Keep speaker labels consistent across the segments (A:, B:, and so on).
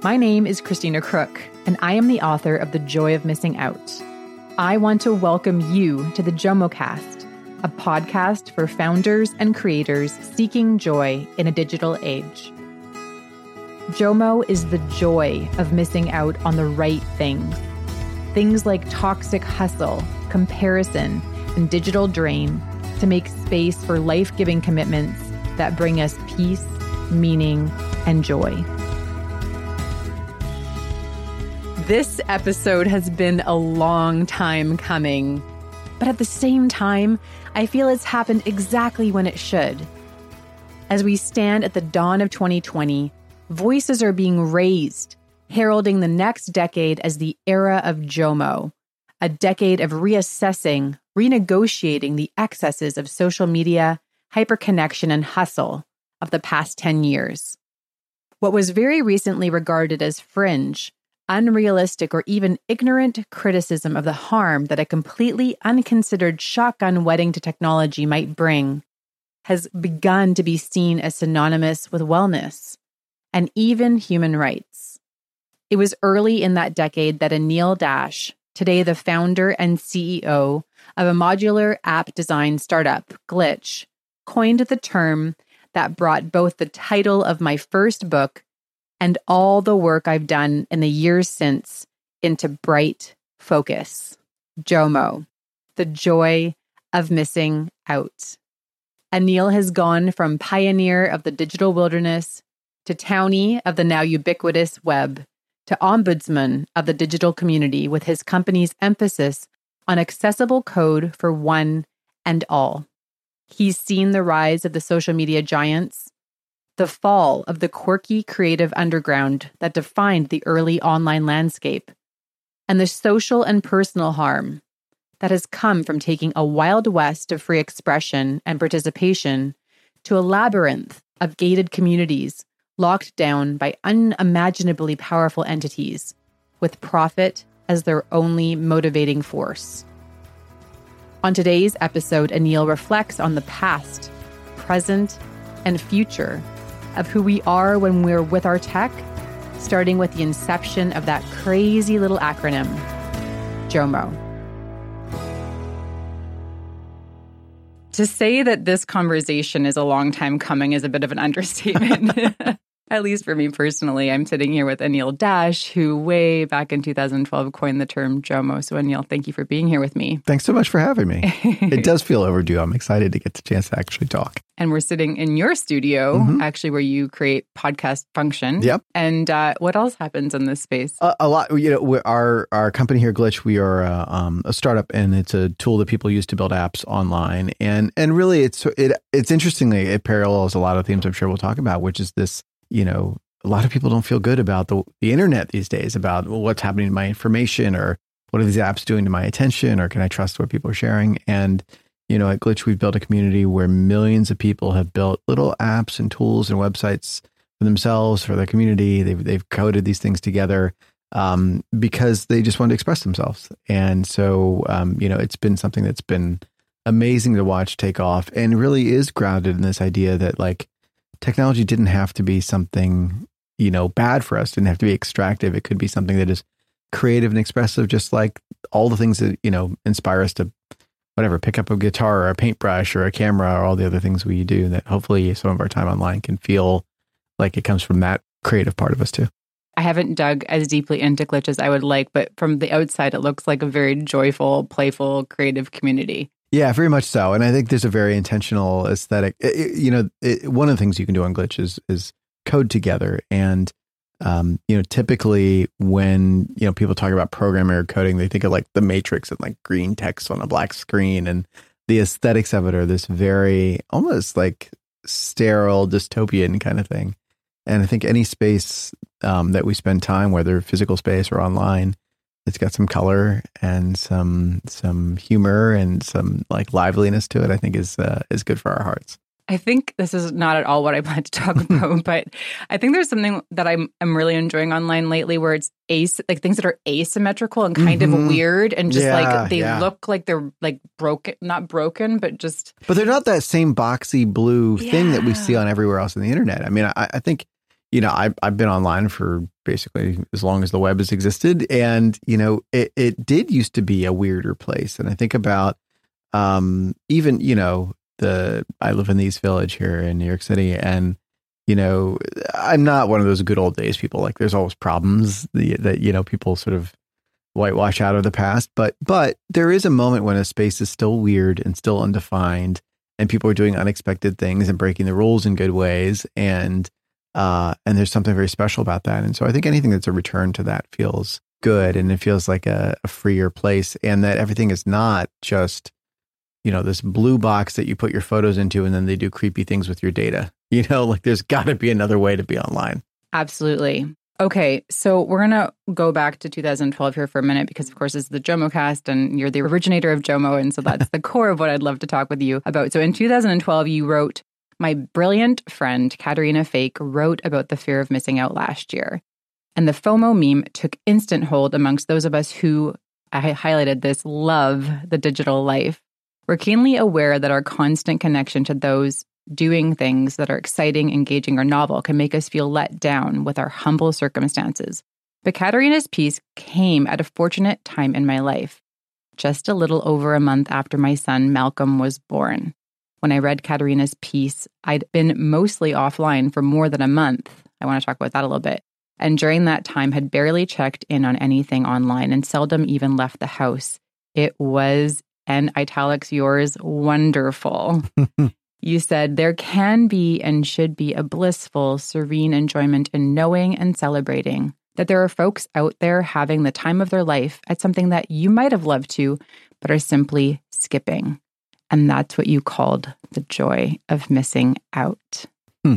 A: My name is Christina Crook, and I am the author of The Joy of Missing Out. I want to welcome you to the JOMOcast, a podcast for founders and creators seeking joy in a digital age. JOMO is the joy of missing out on the right things. Things like toxic hustle, comparison, and digital drain to make space for life giving commitments that bring us peace, meaning, and joy. This episode has been a long time coming, but at the same time, I feel it's happened exactly when it should. As we stand at the dawn of 2020, voices are being raised, heralding the next decade as the era of JOMO, a decade of reassessing, renegotiating the excesses of social media, hyperconnection, and hustle of the past 10 years. What was very recently regarded as fringe unrealistic, or even ignorant criticism of the harm that a completely unconsidered shotgun wedding to technology might bring has begun to be seen as synonymous with wellness and even human rights. It was early in that decade that Anil Dash, today the founder and CEO of a modular app design startup, Glitch, coined the term that brought both the title of my first book and all the work I've done in the years since into bright focus. JOMO, the joy of missing out. Anil has gone from pioneer of the digital wilderness to townie of the now ubiquitous web to ombudsman of the digital community with his company's emphasis on accessible code for one and all. He's seen the rise of the social media giants, the fall of the quirky creative underground that defined the early online landscape, and the social and personal harm that has come from taking a wild west of free expression and participation to a labyrinth of gated communities locked down by unimaginably powerful entities with profit as their only motivating force. On today's episode, Anil reflects on the past, present, and future of who we are when we're with our tech, starting with the inception of that crazy little acronym, JOMO. To say that this conversation is a long time coming is a bit of an understatement. at least for me personally, I'm sitting here with Anil Dash, who way back in 2012 coined the term JOMO. So, Anil, thank you for being here with me.
B: Thanks so much for having me. it does feel overdue. I'm excited to get the chance to actually talk.
A: And we're sitting in your studio, mm-hmm. actually, where you create podcast function.
B: Yep.
A: And uh, what else happens in this space?
B: Uh, a lot. You know, our our company here, Glitch, we are uh, um, a startup, and it's a tool that people use to build apps online. And and really, it's it it's interestingly it parallels a lot of themes I'm sure we'll talk about, which is this you know, a lot of people don't feel good about the, the internet these days about well, what's happening to my information or what are these apps doing to my attention or can I trust what people are sharing? And, you know, at Glitch, we've built a community where millions of people have built little apps and tools and websites for themselves, for their community. They've, they've coded these things together um, because they just want to express themselves. And so, um, you know, it's been something that's been amazing to watch take off and really is grounded in this idea that like technology didn't have to be something, you know, bad for us, didn't have to be extractive. It could be something that is creative and expressive, just like all the things that, you know, inspire us to whatever, pick up a guitar or a paintbrush or a camera or all the other things we do that hopefully some of our time online can feel like it comes from that creative part of us too.
A: I haven't dug as deeply into glitch as I would like, but from the outside, it looks like a very joyful, playful, creative community.
B: Yeah, very much so. And I think there's a very intentional aesthetic. It, you know, it, one of the things you can do on Glitch is, is code together. And, um, you know, typically when, you know, people talk about programming or coding, they think of like the matrix and like green text on a black screen. And the aesthetics of it are this very almost like sterile dystopian kind of thing. And I think any space um, that we spend time, whether physical space or online, it's got some color and some some humor and some like liveliness to it. I think is uh, is good for our hearts.
A: I think this is not at all what I plan to talk about, but I think there's something that I'm I'm really enjoying online lately where it's ace like things that are asymmetrical and kind mm-hmm. of weird and just yeah, like they yeah. look like they're like broken not broken, but just
B: But they're not that same boxy blue yeah. thing that we see on everywhere else on the internet. I mean, I, I think, you know, I I've been online for basically as long as the web has existed. And, you know, it, it did used to be a weirder place. And I think about um, even, you know, the, I live in the East Village here in New York City and, you know, I'm not one of those good old days people. Like there's always problems that, that you know, people sort of whitewash out of the past. But, but there is a moment when a space is still weird and still undefined and people are doing unexpected things and breaking the rules in good ways. And, uh, and there's something very special about that. And so I think anything that's a return to that feels good and it feels like a, a freer place and that everything is not just, you know, this blue box that you put your photos into and then they do creepy things with your data. You know, like there's got to be another way to be online.
A: Absolutely. Okay, so we're gonna go back to 2012 here for a minute because, of course, it's the Jomo cast, and you're the originator of Jomo, and so that's the core of what I'd love to talk with you about. So, in 2012, you wrote, "My brilliant friend Caterina Fake wrote about the fear of missing out last year, and the FOMO meme took instant hold amongst those of us who I highlighted this love the digital life. We're keenly aware that our constant connection to those doing things that are exciting, engaging, or novel can make us feel let down with our humble circumstances. But Caterina's piece came at a fortunate time in my life, just a little over a month after my son Malcolm was born. When I read Caterina's piece, I'd been mostly offline for more than a month. I want to talk about that a little bit. And during that time, had barely checked in on anything online and seldom even left the house. It was, and italics yours, wonderful. You said there can be and should be a blissful, serene enjoyment in knowing and celebrating that there are folks out there having the time of their life at something that you might have loved to, but are simply skipping. And that's what you called the joy of missing out. Hmm.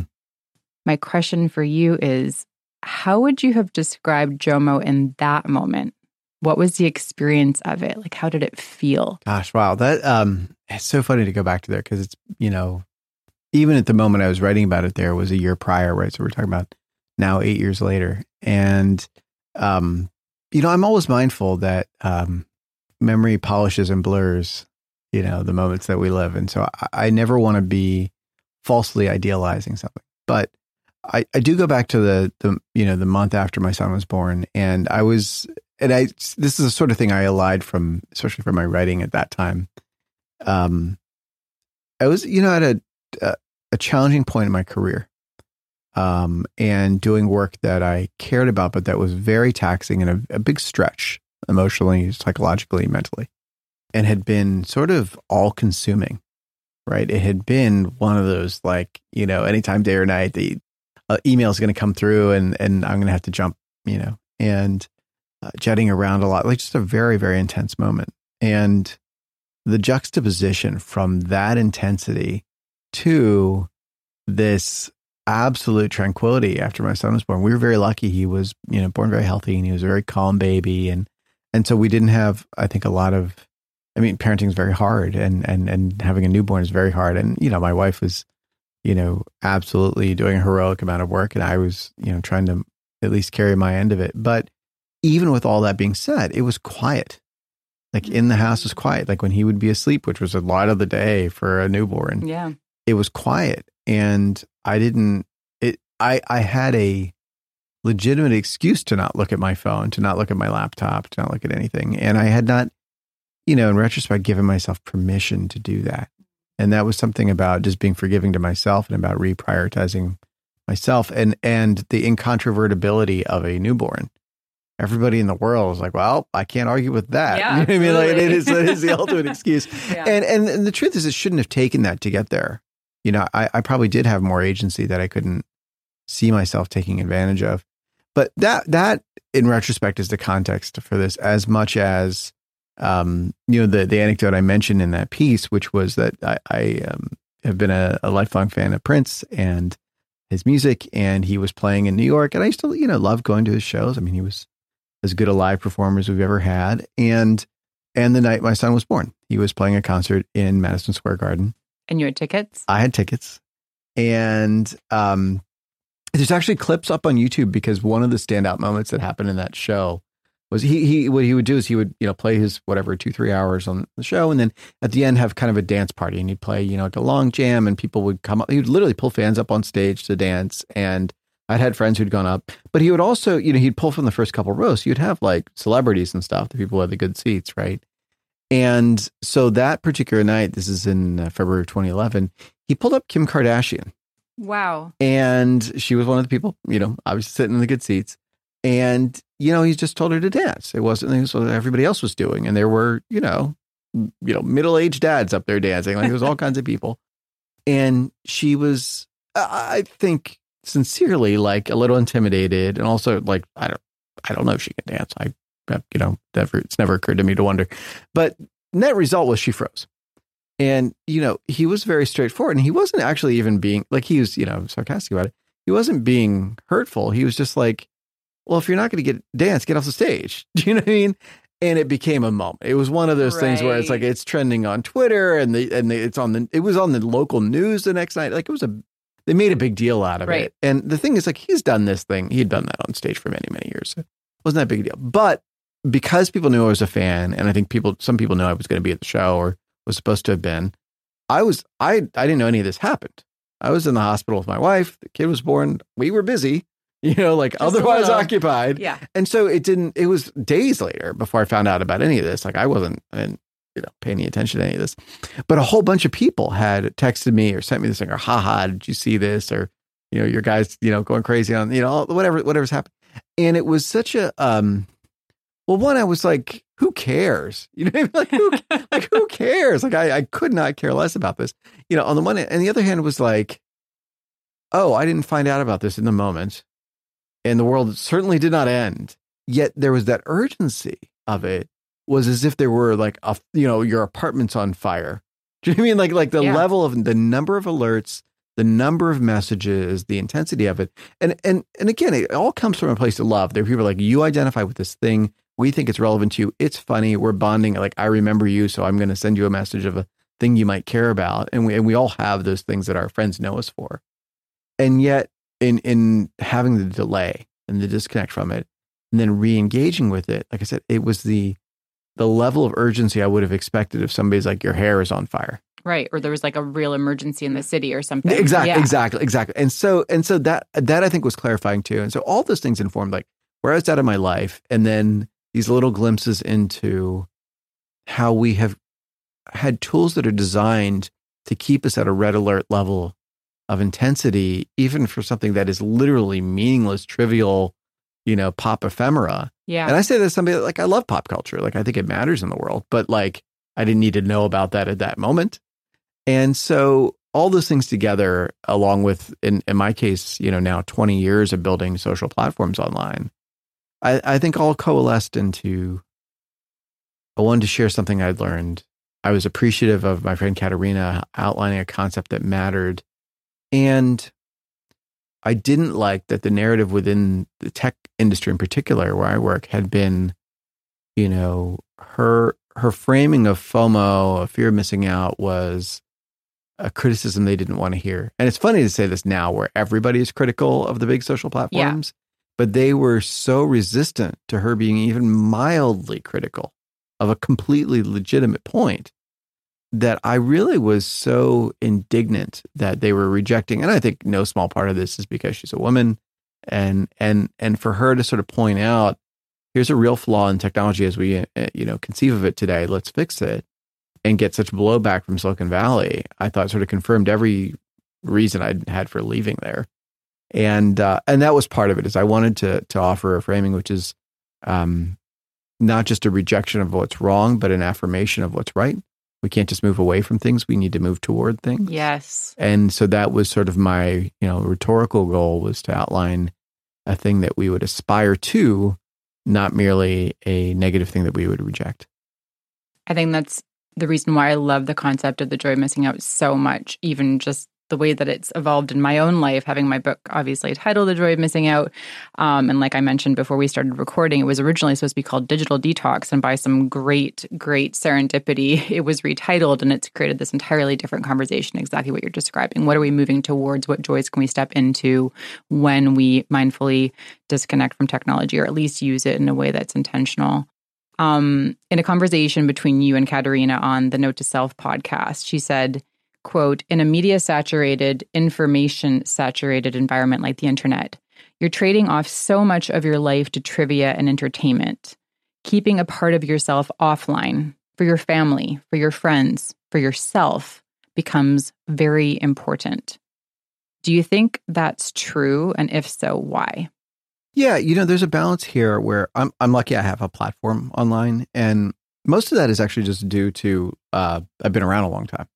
A: My question for you is how would you have described Jomo in that moment? What was the experience of it? Like, how did it feel?
B: Gosh, wow. That, um, it's so funny to go back to there because it's, you know, even at the moment I was writing about it, there was a year prior, right? So we're talking about now eight years later. And, um, you know, I'm always mindful that, um, memory polishes and blurs, you know, the moments that we live. And so I, I never want to be falsely idealizing something, but I, I do go back to the, the, you know, the month after my son was born and I was, and I, this is the sort of thing I allied from, especially from my writing at that time. Um, I was, you know, at a, a, a challenging point in my career, um, and doing work that I cared about, but that was very taxing and a, a big stretch emotionally, psychologically, mentally, and had been sort of all consuming. Right, it had been one of those like you know, anytime day or night, the uh, email is going to come through, and and I'm going to have to jump, you know, and uh, jetting around a lot, like just a very very intense moment, and the juxtaposition from that intensity to this absolute tranquility after my son was born. We were very lucky. He was, you know, born very healthy and he was a very calm baby. And, and so we didn't have, I think, a lot of, I mean, parenting is very hard and, and, and having a newborn is very hard. And, you know, my wife was, you know, absolutely doing a heroic amount of work. And I was, you know, trying to at least carry my end of it. But even with all that being said, it was quiet. Like in the house was quiet. Like when he would be asleep, which was a lot of the day for a newborn.
A: Yeah.
B: It was quiet. And I didn't it I I had a legitimate excuse to not look at my phone, to not look at my laptop, to not look at anything. And I had not, you know, in retrospect, given myself permission to do that. And that was something about just being forgiving to myself and about reprioritizing myself and and the incontrovertibility of a newborn everybody in the world is like, well, I can't argue with that.
A: Yeah,
B: you know I mean? Like, it is, it is the ultimate excuse.
A: Yeah.
B: And, and, and the truth is, it shouldn't have taken that to get there. You know, I, I probably did have more agency that I couldn't see myself taking advantage of. But that, that in retrospect is the context for this as much as, um, you know, the, the anecdote I mentioned in that piece, which was that I, I um, have been a, a lifelong fan of Prince and his music and he was playing in New York and I used to, you know, love going to his shows. I mean, he was as good a live performer as we've ever had. And and the night my son was born, he was playing a concert in Madison Square Garden.
A: And you had tickets?
B: I had tickets. And um, there's actually clips up on YouTube because one of the standout moments that happened in that show was he he what he would do is he would you know play his whatever two three hours on the show and then at the end have kind of a dance party and he'd play you know like a long jam and people would come up he would literally pull fans up on stage to dance and I'd had friends who'd gone up, but he would also, you know, he'd pull from the first couple rows. So you'd have like celebrities and stuff, the people who had the good seats, right? And so that particular night, this is in uh, February of 2011, he pulled up Kim Kardashian.
A: Wow.
B: And she was one of the people, you know, obviously sitting in the good seats. And, you know, he just told her to dance. It wasn't it was what everybody else was doing. And there were, you know, you know, middle aged dads up there dancing. Like there was all kinds of people. And she was, I think, sincerely like a little intimidated and also like, I don't, I don't know if she can dance. I, you know, never, it's never occurred to me to wonder. But net result was she froze. And, you know, he was very straightforward and he wasn't actually even being like, he was, you know, sarcastic about it. He wasn't being hurtful. He was just like, well, if you're not going to get dance, get off the stage. Do you know what I mean? And it became a moment. It was one of those right. things where it's like it's trending on Twitter and the and the, it's on the it was on the local news the next night. Like it was a they made a big deal out of right. it. And the thing is like he's done this thing. He'd done that on stage for many many years. It wasn't that big a deal. But because people knew I was a fan, and I think people some people knew I was going to be at the show or was supposed to have been, I was I I didn't know any of this happened. I was in the hospital with my wife. The kid was born. We were busy, you know, like Just otherwise occupied.
A: Yeah.
B: And so it didn't. It was days later before I found out about any of this. Like I wasn't, and you know, paying any attention to any of this. But a whole bunch of people had texted me or sent me this thing, or haha, did you see this? Or you know, your guys, you know, going crazy on, you know, whatever, whatever's happened. And it was such a um well, one, I was like, who cares? You know, like who, like who cares? Like I, I could not care less about this. You know, on the one hand, and the other hand was like, oh, I didn't find out about this in the moment, and the world certainly did not end. Yet there was that urgency of it was as if there were like a, you know, your apartment's on fire. Do you know I mean like like the yeah. level of the number of alerts, the number of messages, the intensity of it, and and and again, it all comes from a place of love. There are people like you identify with this thing we think it's relevant to you. It's funny. We're bonding. Like I remember you, so I'm going to send you a message of a thing you might care about. And we and we all have those things that our friends know us for. And yet, in in having the delay and the disconnect from it, and then re-engaging with it, like I said, it was the the level of urgency I would have expected if somebody's like, your hair is on fire.
A: Right. Or there was like a real emergency in the city or something.
B: Exactly. Yeah. Exactly. Exactly. And so, and so that, that I think was clarifying too. And so all those things informed like where I was at in my life. And then these little glimpses into how we have had tools that are designed to keep us at a red alert level of intensity, even for something that is literally meaningless, trivial, you know, pop ephemera.
A: Yeah.
B: And I say this somebody like I love pop culture. Like I think it matters in the world, but like I didn't need to know about that at that moment. And so all those things together, along with in, in my case, you know, now 20 years of building social platforms online, I, I think all coalesced into I wanted to share something I'd learned. I was appreciative of my friend Caterina outlining a concept that mattered. And I didn't like that the narrative within the tech industry in particular, where I work, had been, you know, her her framing of FOMO, a fear of missing out, was a criticism they didn't want to hear. And it's funny to say this now, where everybody is critical of the big social platforms but they were so resistant to her being even mildly critical of a completely legitimate point that I really was so indignant that they were rejecting. And I think no small part of this is because she's a woman, and and and for her to sort of point out, here's a real flaw in technology as we uh, you know conceive of it today. Let's fix it, and get such blowback from Silicon Valley. I thought sort of confirmed every reason I'd had for leaving there and uh, and that was part of it. Is I wanted to to offer a framing which is um, not just a rejection of what's wrong, but an affirmation of what's right. We can't just move away from things; we need to move toward things.
A: Yes.
B: And so that was sort of my you know rhetorical goal was to outline a thing that we would aspire to, not merely a negative thing that we would reject.
A: I think that's the reason why I love the concept of the joy of missing out so much, even just the way that it's evolved in my own life, having my book obviously titled The Joy of Missing Out. Um, and like I mentioned before we started recording, it was originally supposed to be called Digital Detox. And by some great, great serendipity, it was retitled and it's created this entirely different conversation, exactly what you're describing. What are we moving towards? What joys can we step into when we mindfully disconnect from technology or at least use it in a way that's intentional? Um, in a conversation between you and Caterina on the Note to Self podcast, she said, quote, in a media saturated, information saturated environment like the internet, You're trading off so much of your life to trivia and entertainment, keeping a part of yourself offline for your family, for your friends, for yourself becomes very important. Do you think that's true? And if so, why?
B: Yeah, you know, there's a balance here where I'm I'm lucky I have a platform online and most of that is actually just due to uh, I've been around a long time.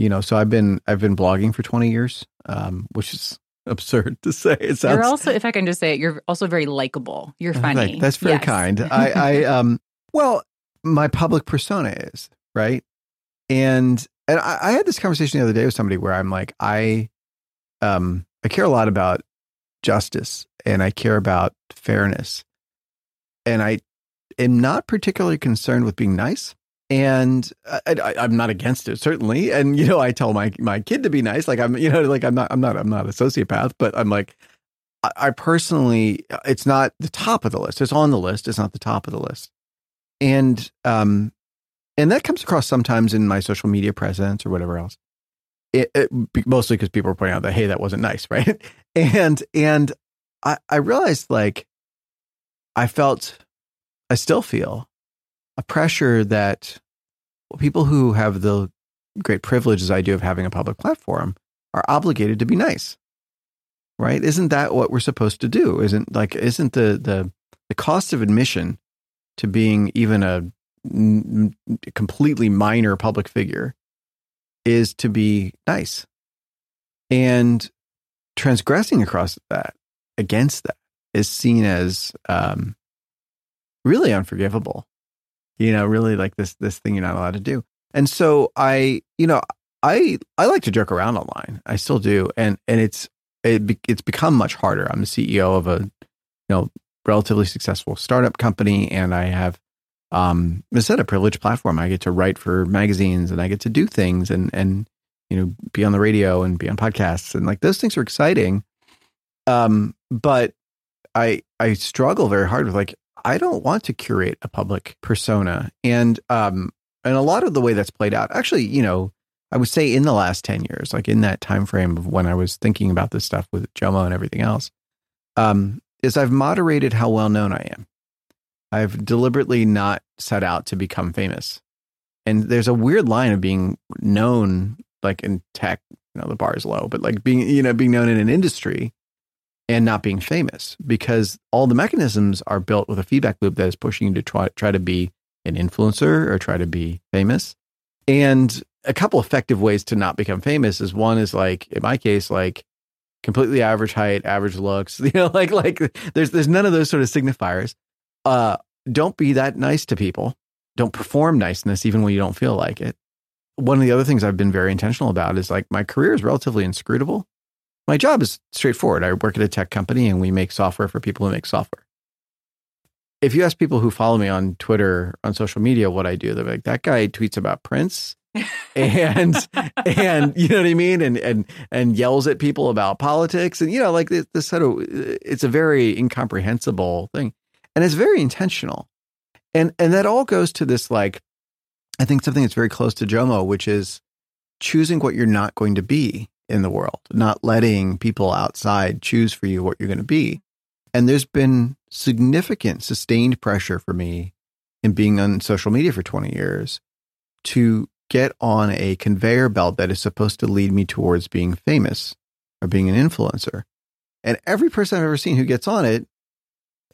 B: You know, so I've been I've been blogging for 20 years, um, which is absurd to say. It sounds
A: You're also if I can just say it, you're also very likable. You're funny.
B: thank- That's very
A: Yes.
B: kind. I, I, um, well, my public persona is right, and and I, I had this conversation the other day with somebody where I'm like, I, um, I care a lot about justice and I care about fairness, and I am not particularly concerned with being nice. And I, I'm not against it, certainly. And you know, I tell my my kid to be nice. Like I'm, you know, like I'm not, I'm not, I'm not a sociopath, but I'm like, I, I personally, it's not the top of the list. It's on the list. It's not the top of the list. And um, and that comes across sometimes in my social media presence or whatever else. It, it mostly because people are pointing out that hey, that wasn't nice, right? And and I I realized like I felt, I still feel a pressure that people who have the great privilege as I do of having a public platform are obligated to be nice right? Isn't that what we're supposed to do? Isn't like isn't the the the cost of admission to being even a n- completely minor public figure is to be nice. And transgressing across that against that is seen as um really unforgivable you know really like this this thing you're not allowed to do. And so i you know i i like to joke around online. I still do. And and it's it be, it's become much harder. I'm the ceo of a you know relatively successful startup company and i have um it's a privileged platform. I get to write for magazines and i get to do things and and you know be on the radio and be on podcasts and like those things are exciting. Um but i i struggle very hard with like I don't want to curate a public persona. And um and a lot of the way that's played out, actually, you know, I would say in the last 10 years, like in that time frame of when I was thinking about this stuff with Jomo and everything else, um, is I've moderated how well known I am. I've deliberately not set out to become famous. And there's a weird line of being known like in tech, you know, the bar is low, but like being, you know, being known in an industry and not being famous because all the mechanisms are built with a feedback loop that is pushing you to try try to be an influencer or try to be famous. And a couple effective ways to not become famous is one is like in my case like completely average height, average looks, you know, like like there's there's none of those sort of signifiers. Uh don't be that nice to people. Don't perform niceness even when you don't feel like it. One of the other things I've been very intentional about is like my career is relatively inscrutable my job is straightforward. I work at a tech company and we make software for people who make software. If you ask people who follow me on Twitter, on social media, what I do, they're like, that guy tweets about Prince and and you know what I mean? And and and yells at people about politics. And you know, like this, this sort of it's a very incomprehensible thing. And it's very intentional. And and that all goes to this like I think something that's very close to Jomo, which is choosing what you're not going to be in the world, not letting people outside choose for you what you're going to be. And there's been significant sustained pressure for me in being on social media for 20 years to get on a conveyor belt that is supposed to lead me towards being famous or being an influencer. And every person I've ever seen who gets on it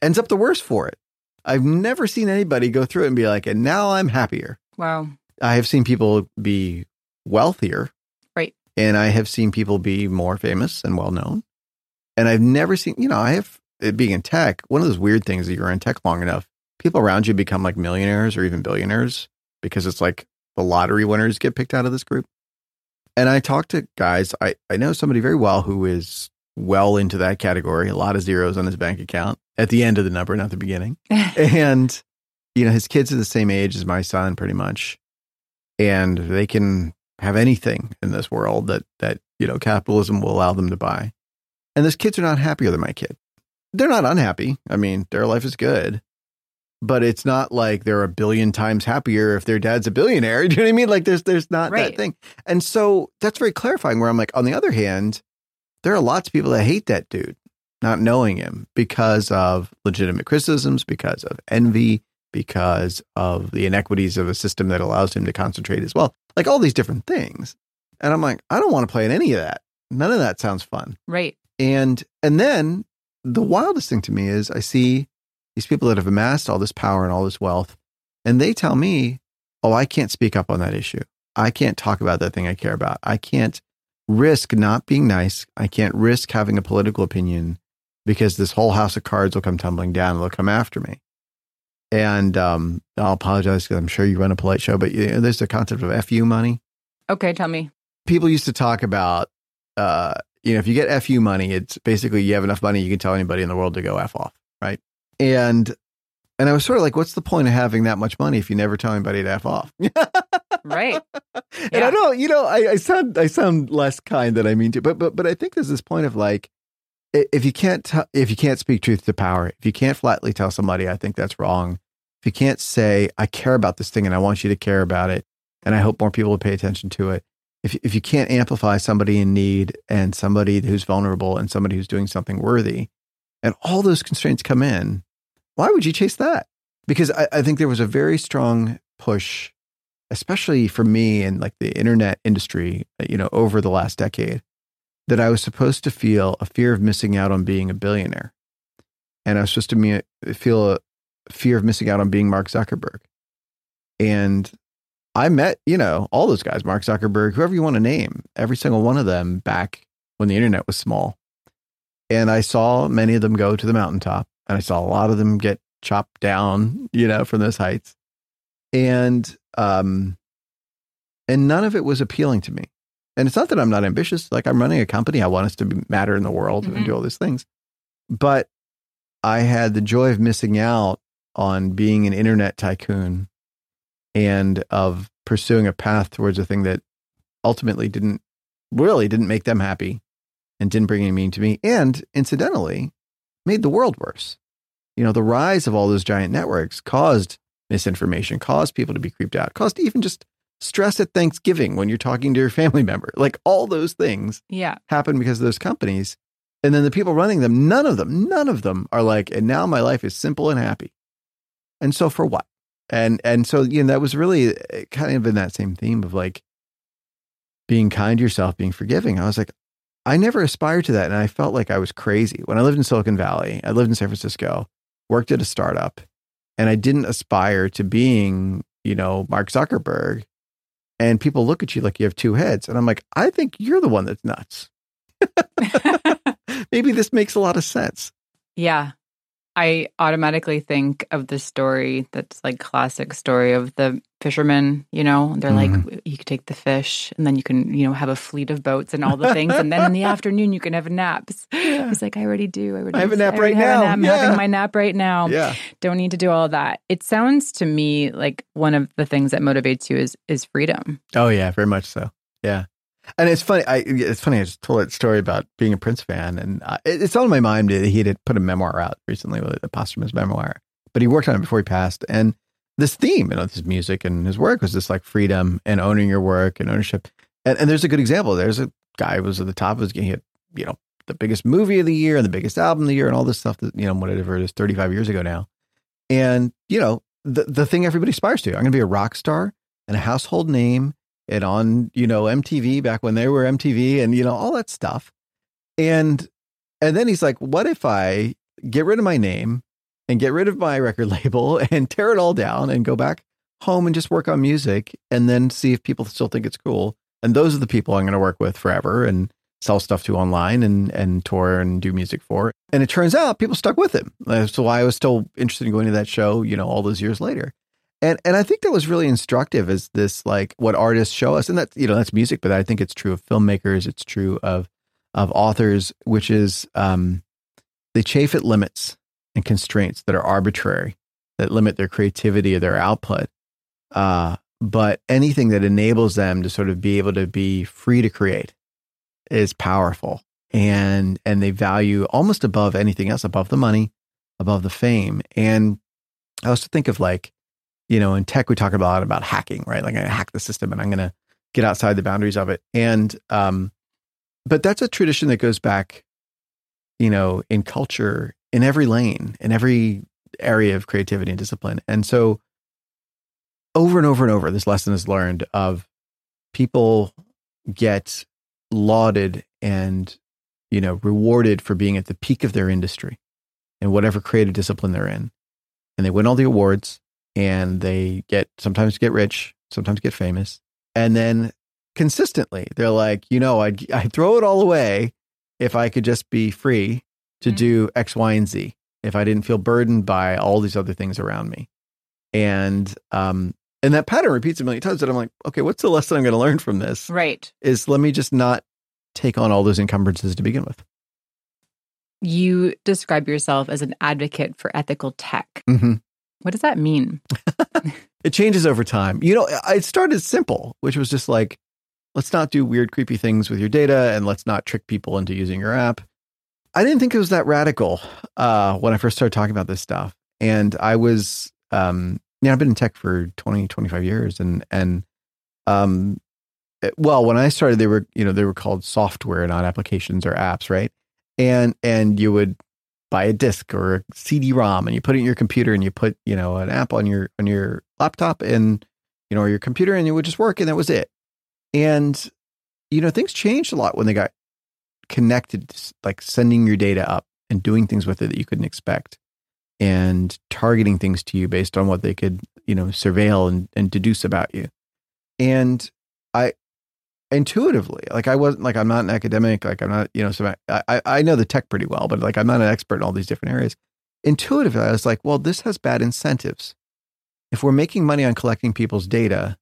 B: ends up the worse for it. I've never seen anybody go through it and be like, and now I'm happier.
A: Wow.
B: I have seen people be wealthier. And I have seen people be more famous and well known. And I've never seen, you know, I have it being in tech, one of those weird things that you're in tech long enough, people around you become like millionaires or even billionaires because it's like the lottery winners get picked out of this group. And I talk to guys, I, I know somebody very well who is well into that category, a lot of zeros on his bank account at the end of the number, not the beginning. and, you know, his kids are the same age as my son, pretty much. And they can have anything in this world that, that, you know, capitalism will allow them to buy. And those kids are not happier than my kid. They're not unhappy. I mean, their life is good but it's not like they're a billion times happier if their dad's a billionaire. Do you know what I mean? Like there's there's not
A: Right.
B: that thing. And so that's very clarifying where I'm like, on the other hand, there are lots of people that hate that dude. not knowing him because of legitimate criticisms, because of envy, because of the inequities of a system that allows him to concentrate as well. Like all these different things. And I'm like, I don't want to play in any of that. None of that sounds fun.
A: Right.
B: And and then the wildest thing to me is I see these people that have amassed all this power and all this wealth, and they tell me, "Oh, I can't speak up on that issue. I can't talk about that thing I care about. I can't risk not being nice. I can't risk having a political opinion because this whole house of cards will come tumbling down and they'll come after me." And um, I'll apologize because I'm sure you run a polite show, but you know, there's the concept of FU money.
A: Okay, tell me.
B: People used to talk about uh, you know, if you get FU money, it's basically you have enough money you can tell anybody in the world to go F off, right? And and I was sort of like, what's the point of having that much money if you never tell anybody to F off?
A: right.
B: And. I don't, you know, I, I sound I sound less kind than I mean to, but but but I think there's this point of like, if you can't t- if you can't speak truth to power, if you can't flatly tell somebody, I think that's wrong. If you can't say, I care about this thing and I want you to care about it, and I hope more people will pay attention to it, if if you can't amplify somebody in need and somebody who's vulnerable and somebody who's doing something worthy, and all those constraints come in, why would you chase that? Because I, I think there was a very strong push, especially for me in like the internet industry, you know, over the last decade, that I was supposed to feel a fear of missing out on being a billionaire, and I was supposed to me, feel a fear of missing out on being Mark Zuckerberg, and I met, you know, all those guys, Mark Zuckerberg, whoever you want to name, every single one of them back when the internet was small. And I saw many of them go to the mountaintop and I saw a lot of them get chopped down, you know, from those heights. And um and none of it was appealing to me. And it's not that I'm not ambitious. Like I'm running a company. I want us to be, matter in the world mm-hmm. and do all these things. But I had the joy of missing out on being an internet tycoon and of pursuing a path towards a thing that ultimately didn't really didn't make them happy and didn't bring any meaning to me and incidentally made the world worse you know the rise of all those giant networks caused misinformation caused people to be creeped out caused even just stress at thanksgiving when you're talking to your family member. Like all those things
A: yeah.
B: happen because of those companies. And then the people running them none of them none of them are like and now my life is simple and happy. And so for what? And and so you know that was really uh, kind of in that same theme of like being kind to yourself being forgiving. I was like i never aspired to that and i felt like i was crazy. When i lived in silicon valley i lived in san francisco worked at a startup and i didn't aspire to being you know mark zuckerberg and people look at you like you have two heads and i'm like i think you're the one that's nuts. Maybe this makes a lot of sense.
A: Yeah I automatically think of the story that's like classic story of the fishermen, you know, they're mm-hmm. like you could take the fish and then you can, you know, have a fleet of boats and all the things and then in the afternoon you can have naps. Yeah. He's like I already do. I already
B: I have a nap right now.
A: Nap. I'm
B: yeah.
A: having my nap right now.
B: Yeah.
A: Don't need to do all that. It sounds to me like one of the things that motivates you is is freedom.
B: Oh yeah, very much so. Yeah. And it's funny. I it's funny. I just told that story about being a Prince fan, and uh, it, it's on my mind. He had put a memoir out recently, with a posthumous memoir, but he worked on it before he passed. And this theme, you know, his music and his work was this like freedom and owning your work and ownership. And, and there's a good example. There's a guy who was at the top. Was getting hit, you know, the biggest movie of the year and the biggest album of the year and all this stuff. That you know, whatever it is, 35 years ago now. And you know, the the thing everybody aspires to. I'm going to be a rock star and a household name and on you know MTV back when they were MTV and you know all that stuff. And and then he's like, "What if I get rid of my name and get rid of my record label and tear it all down and go back home and just work on music and then see if people still think it's cool?" And those are the people I'm going to work with forever and sell stuff to online and and tour and do music for. And it turns out people stuck with him. That's why I was still interested in going to that show, you know, all those years later. And and I think that was really instructive as this like what artists show us. And that you know, that's music, but I think it's true of filmmakers, it's true of of authors, which is um they chafe at limits and constraints that are arbitrary, that limit their creativity or their output. Uh, but anything that enables them to sort of be able to be free to create is powerful. And and they value almost above anything else, above the money, above the fame. And I also think of like you know, in tech, we talk a lot about hacking, right? Like, to hack the system and I'm going to get outside the boundaries of it. And, um, but that's a tradition that goes back you know, in culture, in every lane, in every area of creativity and discipline. And so over and over and over, this lesson is learned of people get lauded and, you know, rewarded for being at the peak of their industry in whatever creative discipline they're in. And they win all the awards and they get sometimes get rich, sometimes get famous. And then consistently, they're like, you know, I'd, I'd throw it all away if I could just be free to
A: Mhm.
B: do X, Y, and Z, if I didn't feel burdened by all these other things around me. And, um, and that pattern repeats a million times. And I'm like, okay, what's the lesson I'm going to learn from this?
A: Right.
B: Is let me just not take on all those encumbrances to begin with.
A: You describe yourself as an advocate for ethical tech.
B: hmm
A: What does that mean?
B: It changes over time. You know, I started simple, which was just like, let's not do weird, creepy things with your data and let's not trick people into using your app. I didn't think it was that radical uh, when I first started talking about this stuff. And I was, um, you know, I've been in tech for 20, 25 years. And, and, um, well, when I started, they were, you know, they were called software, not applications or apps, right? And, and you would buy a disk or a CD-ROM and you put it in your computer and you put, you know, an app on your, on your laptop and, you know, or your computer and it would just work and that was it. And, you know, things changed a lot when they got connected, like sending your data up and doing things with it that you couldn't expect and targeting things to you based on what they could, you know, surveil and, and deduce about you. And I intuitively, like I wasn't like I'm not an academic, like I'm not, you know, so I, I I know the tech pretty well, but like I'm not an expert in all these different areas. Intuitively, I was like, well, this has bad incentives. If we're making money on collecting people's data,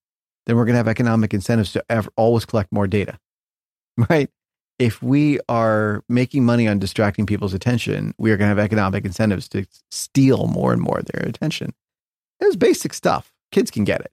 B: then we're going to have economic incentives to ever, always collect more data, right? If we are making money on distracting people's attention, we are going to have economic incentives to steal more and more of their attention. It was basic stuff. Kids can get it.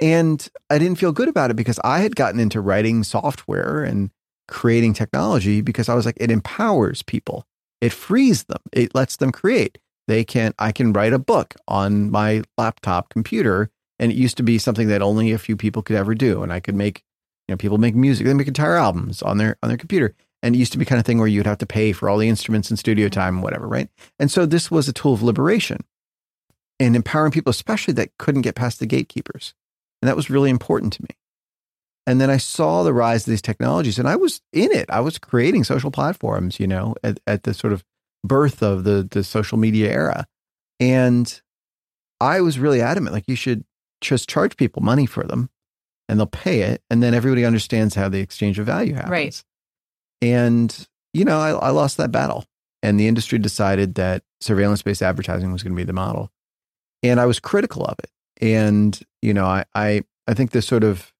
B: And I didn't feel good about it because I had gotten into writing software and creating technology because I was like, it empowers people. It frees them. It lets them create. They can, I can write a book on my laptop computer. And it used to be something that only a few people could ever do. And I could make, you know, people make music, they make entire albums on their, on their computer. And it used to be kind of thing where you'd have to pay for all the instruments and studio mm-hmm. time and whatever, right? And so this was a tool of liberation and empowering people, especially that couldn't get past the gatekeepers. And that was really important to me. And then I saw the rise of these technologies and I was in it. I was creating social platforms, you know, at, at the sort of birth of the, the social media era. And I was really adamant, like you should just charge people money for them and they'll pay it. And then everybody understands how the exchange of value happens.
A: Right.
B: And, you know, I, I lost that battle. And the industry decided that surveillance based advertising was going to be the model. And I was critical of it. And, you know, I, I, I think the sort of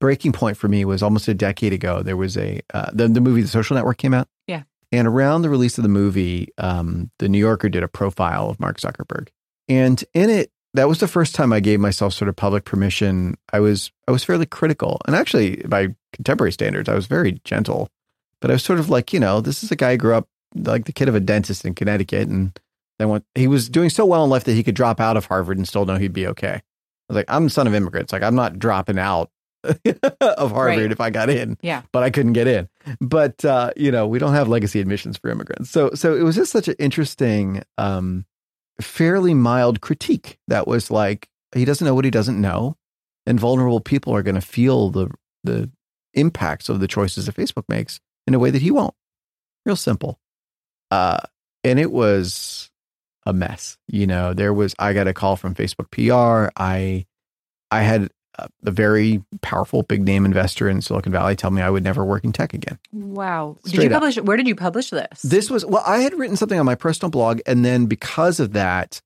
B: breaking point for me was almost a decade ago. There was a, uh, the, the movie The Social Network came out.
A: Yeah.
B: And around the release of the movie, um, the New Yorker did a profile of Mark Zuckerberg. And in it, that was the first time I gave myself sort of public permission. I was I was fairly critical, and actually, by contemporary standards, I was very gentle. But I was sort of like, you know, this is a guy who grew up like the kid of a dentist in Connecticut, and then went. He was doing so well in life that he could drop out of Harvard and still know he'd be okay. I was like, I'm son of immigrants. Like, I'm not dropping out of Harvard
A: Right.
B: if I got in
A: Yeah.
B: but I couldn't get in. But uh, you know, we don't have legacy admissions for immigrants. So so it was just such an interesting, um, fairly mild critique that was like he doesn't know what he doesn't know, and vulnerable people are going to feel the the impacts of the choices that Facebook makes in a way that he won't. Real simple. Uh, and it was a mess. You know, there was I got a call from Facebook PR. I I had a, a very powerful big name investor in Silicon Valley tell me I would never work in tech again.
A: Wow. did
B: Straight
A: you
B: up.
A: publish where did you publish this?
B: This was well, I had written something on my personal blog, and then because of that,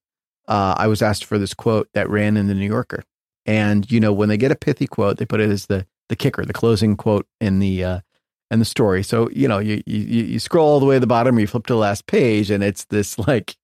B: uh, I was asked for this quote that ran in the New Yorker. And you know, when they get a pithy quote, they put it as the the kicker, the closing quote in the uh, in the story. So you know, you you you scroll all the way to the bottom, or you flip to the last page, and it's this like,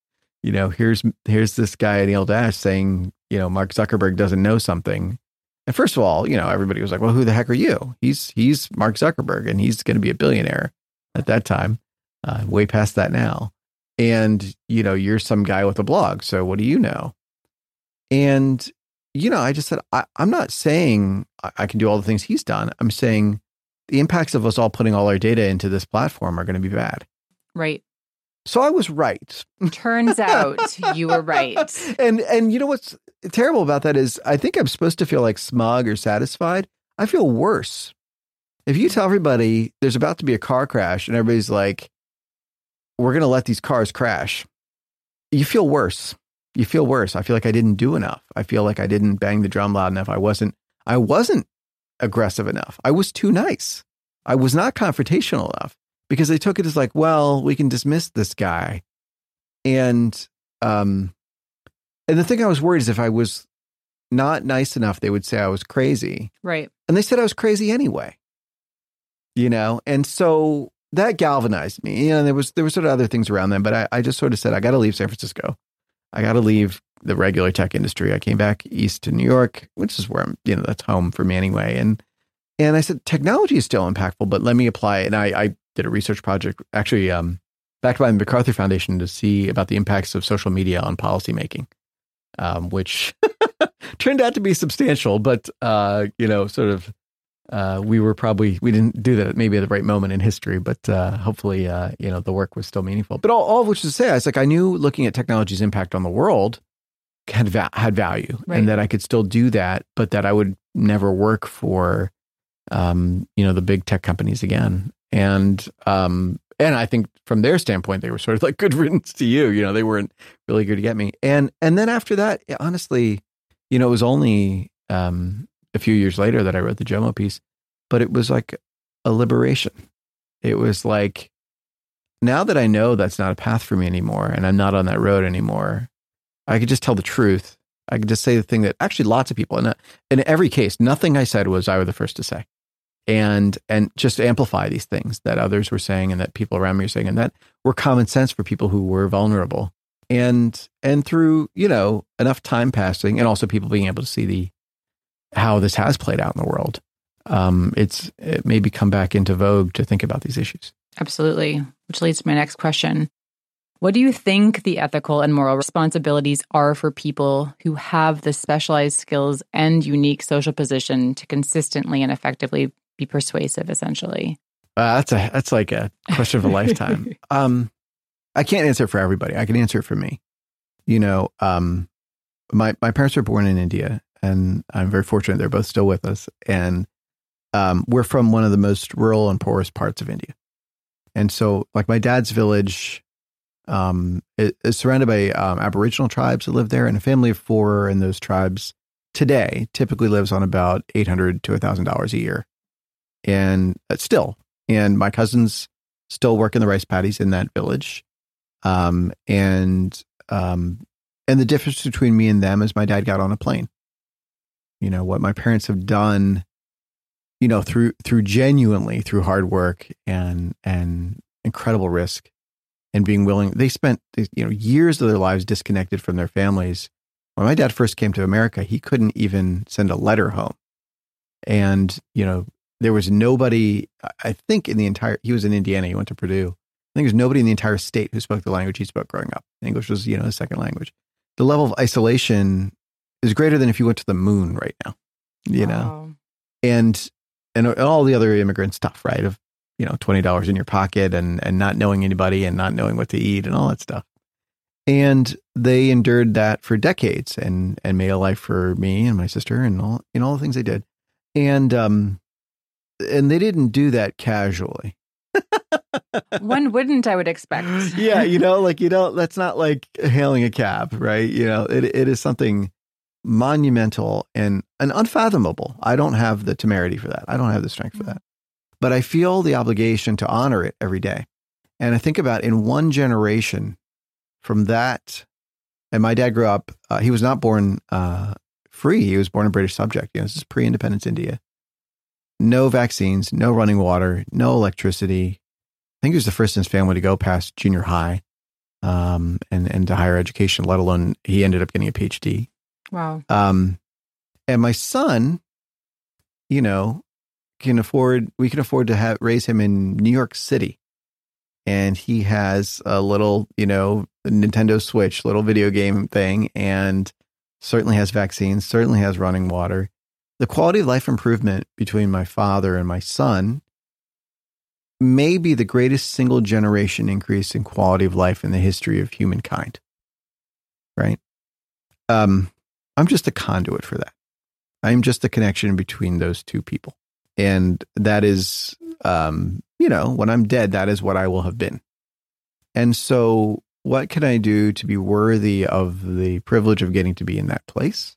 B: you know, here's here's this guy Anil Dash saying, you know, Mark Zuckerberg doesn't know something. And first of all, you know, everybody was like, well, who the heck are you? He's he's Mark Zuckerberg, and he's going to be a billionaire at that time uh, way past that now. And, you know, you're some guy with a blog. So what do you know? And, you know, I just said, I, I'm not saying I, I can do all the things he's done. I'm saying the impacts of us all putting all our data into this platform are going to be bad.
A: right.
B: So I was right.
A: Turns out you were right.
B: And and you know what's terrible about that is I think I'm supposed to feel like smug or satisfied. I feel worse. If you tell everybody there's about to be a car crash and everybody's like, we're going to let these cars crash, you feel worse. You feel worse. I feel like I didn't do enough. I feel like I didn't bang the drum loud enough. I wasn't, I wasn't aggressive enough. I was too nice. I was not confrontational enough because they took it as like, well, we can dismiss this guy. And, um, and the thing I was worried is if I was not nice enough, they would say I was crazy.
A: Right.
B: And they said I was crazy anyway. You know, and so that galvanized me. You know, there was there were sort of other things around them, but I, I just sort of said, I gotta leave San Francisco. I gotta leave the regular tech industry. I came back east to New York, which is where I'm, you know, that's home for me anyway. And and I said, technology is still impactful, but let me apply it. And I, I did a research project, actually um, backed by the MacArthur Foundation to see about the impacts of social media on policymaking, um, which turned out to be substantial, but uh, you know, sort of uh, we were probably we didn't do that maybe at the right moment in history, but uh, hopefully, uh, you know, the work was still meaningful. But all, all of which to say, I was like, I knew looking at technology's impact on the world had va- had value,
A: Right.
B: and that I could still do that, but that I would never work for, um, you know, the big tech companies again. And um, and I think from their standpoint, they were sort of like good riddance to you. You know, they weren't really good to get me. And and then after that, honestly, you know, it was only um, a few years later that I wrote the JOMO piece, but it was like a liberation. It was like now that I know that's not a path for me anymore and I'm not on that road anymore, I could just tell the truth. I could just say the thing that actually lots of people, and in every case, nothing I said was I were the first to say. And and just amplify these things that others were saying and that people around me were saying and that were common sense for people who were vulnerable. And and through, you know, enough time passing and also people being able to see the how this has played out in the world, um, it's it maybe come back into vogue to think about these issues.
A: Absolutely. Which leads to my next question. What do you think the ethical and moral responsibilities are for people who have the specialized skills and unique social position to consistently and effectively be persuasive, essentially?
B: Uh, that's a that's like a question of a lifetime. Um, I can't answer for everybody. I can answer for me. You know, um, my my parents were born in India, and I'm very fortunate they're both still with us. And um, we're from one of the most rural and poorest parts of India, and so like my dad's village um, is, is surrounded by um, Aboriginal tribes that live there, and a family of four in those tribes today typically lives on about eight hundred to thousand dollars a year, and uh, still, and my cousins still work in the rice paddies in that village, um, and um, and the difference between me and them is my dad got on a plane. You know what my parents have done, you know through through genuinely through hard work and and incredible risk and being willing. They spent you know years of their lives disconnected from their families. When my dad first came to America, he couldn't even send a letter home, and you know there was nobody. I think in the entire he was in Indiana. He went to Purdue. I think there's nobody in the entire state who spoke the language he spoke growing up. English was you know his second language. The level of isolation is greater than if you went to the moon right now. You know, and and all the other immigrant stuff, right? Of you know, twenty dollars in your pocket and and not knowing anybody and not knowing what to eat and all that stuff. And they endured that for decades and and made a life for me and my sister and all you know all the things they did. And um and they didn't do that casually.
A: One wouldn't, I would expect.
B: yeah, you know, like you don't that's not like hailing a cab, right? You know, it it is something monumental and, and unfathomable. I don't have the temerity for that. I don't have the strength for that. But I feel the obligation to honor it every day. And I think about in one generation from that, and my dad grew up, uh, he was not born uh, free. He was born a British subject. You know, this is pre independence India. No vaccines, no running water, no electricity. I think he was the first in his family to go past junior high um, and, and to higher education, let alone he ended up getting a PhD.
A: Wow.
B: Um, and my son, you know, can afford, we can afford to have, raise him in New York City. And he has a little, you know, Nintendo Switch, little video game thing, and certainly has vaccines, certainly has running water. The quality of life improvement between my father and my son may be the greatest single generation increase in quality of life in the history of humankind. Right? Um, I'm just a conduit for that. I'm just the connection between those two people. And that is, um, you know, when I'm dead, that is what I will have been. And so, what can I do to be worthy of the privilege of getting to be in that place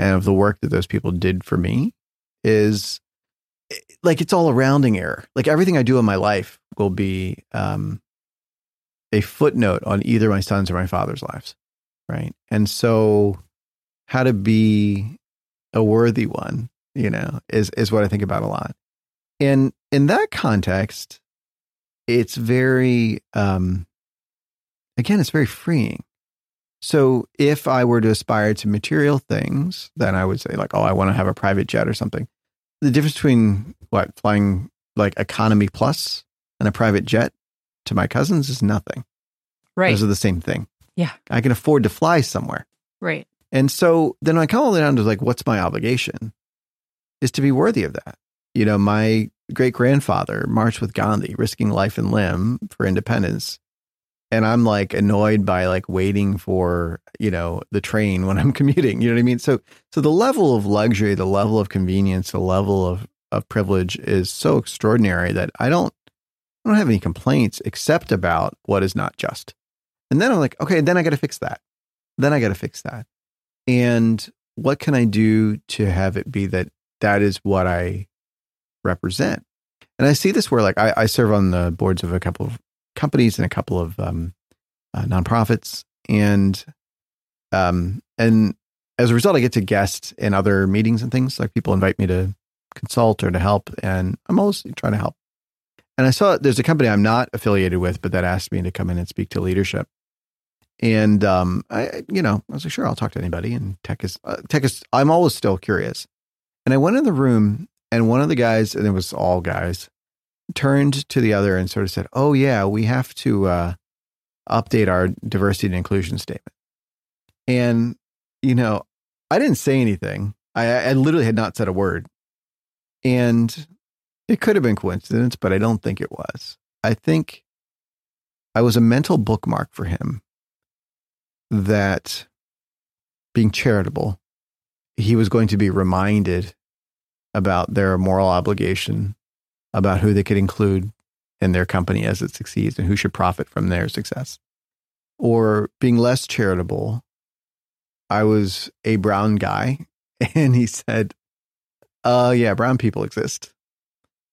B: and of the work that those people did for me? Is like it's all a rounding error. Like everything I do in my life will be um, a footnote on either my son's or my father's lives, right? And so, how to be a worthy one, you know, is is what I think about a lot. And in that context, it's very, um, again, it's very freeing. So if I were to aspire to material things, then I would say like, oh, I want to have a private jet or something the difference between what flying like economy plus and a private jet to my cousins is nothing.
A: Right.
B: Those are the same thing.
A: Yeah.
B: I can afford to fly somewhere.
A: Right.
B: And so then I come all the way down to like, what's my obligation? Is to be worthy of that. You know, my great grandfather marched with Gandhi, risking life and limb for independence and I'm like annoyed by like waiting for, you know, the train when I'm commuting. You know what I mean? So so the level of luxury, the level of convenience, the level of, of privilege is so extraordinary that I don't I don't have any complaints except about what is not just. And then I'm like, okay, then I gotta fix that. Then I gotta fix that. And what can I do to have it be that that is what I represent? And I see this where like I, I serve on the boards of a couple of companies and a couple of um, uh, nonprofits, and um, and as a result, I get to guest in other meetings and things. Like people invite me to consult or to help, and I'm always trying to help. And I saw there's a company I'm not affiliated with, but that asked me to come in and speak to leadership. And um, I, you know, I was like, sure, I'll talk to anybody. And tech is uh, tech is. I'm always still curious. And I went in the room, and one of the guys, and it was all guys, turned to the other and sort of said, "Oh yeah, we have to uh, update our diversity and inclusion statement." And you know, I didn't say anything. I, I literally had not said a word, and it could have been coincidence, but I don't think it was. I think I was a mental bookmark for him that being charitable, he was going to be reminded about their moral obligation about who they could include in their company as it succeeds and who should profit from their success. Or being less charitable, I was a brown guy and he said, uh yeah, brown people exist.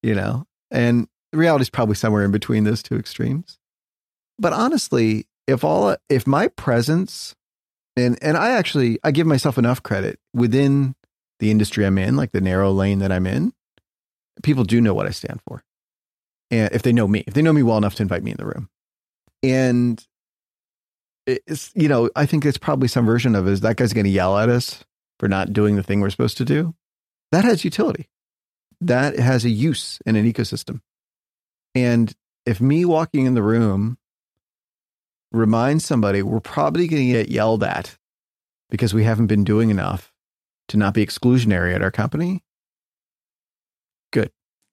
B: You know? And the reality is probably somewhere in between those two extremes. But honestly, if all if my presence and and I actually I give myself enough credit within the industry I'm in, like the narrow lane that I'm in, people do know what I stand for. And if they know me, if they know me well enough to invite me in the room. And it's, you know, I think it's probably some version of is that guy's going to yell at us for not doing the thing we're supposed to do. That has utility. That has a use in an ecosystem. And if me walking in the room reminds somebody we're probably going to get yelled at because we haven't been doing enough to not be exclusionary at our company.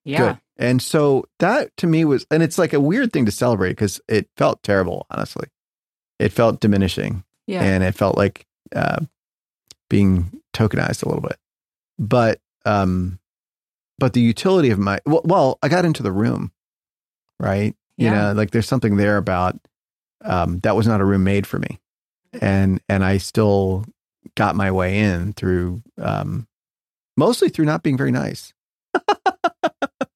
A: Yeah.
B: Good. And so that to me was, and it's like a weird thing to celebrate because it felt terrible, honestly. It felt diminishing.
A: Yeah.
B: And it felt like uh, being tokenized a little bit. But, um, but the utility of my, well, well I got into the room, right? You
A: Yeah.
B: know, like there's something there about, um, that was not a room made for me. And, and I still got my way in through, um, mostly through not being very nice.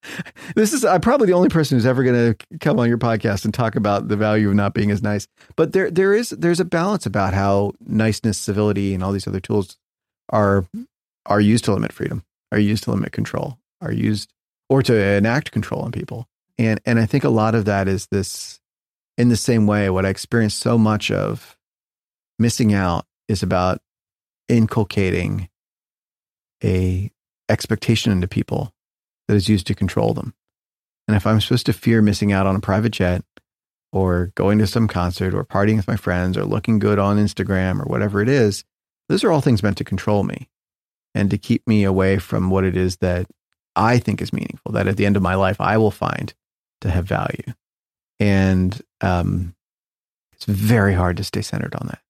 B: this is I'm probably the only person who's ever going to come on your podcast and talk about the value of not being as nice. But there there is there's a balance about how niceness, civility, and all these other tools are are used to limit freedom, are used to limit control, are used or to enact control on people. And and I think a lot of that is this in the same way what I experience so much of missing out is about inculcating a expectation into people that is used to control them. And if I'm supposed to fear missing out on a private jet or going to some concert or partying with my friends or looking good on Instagram or whatever it is, those are all things meant to control me and to keep me away from what it is that I think is meaningful, that at the end of my life, I will find to have value. And um, it's very hard to stay centered on that.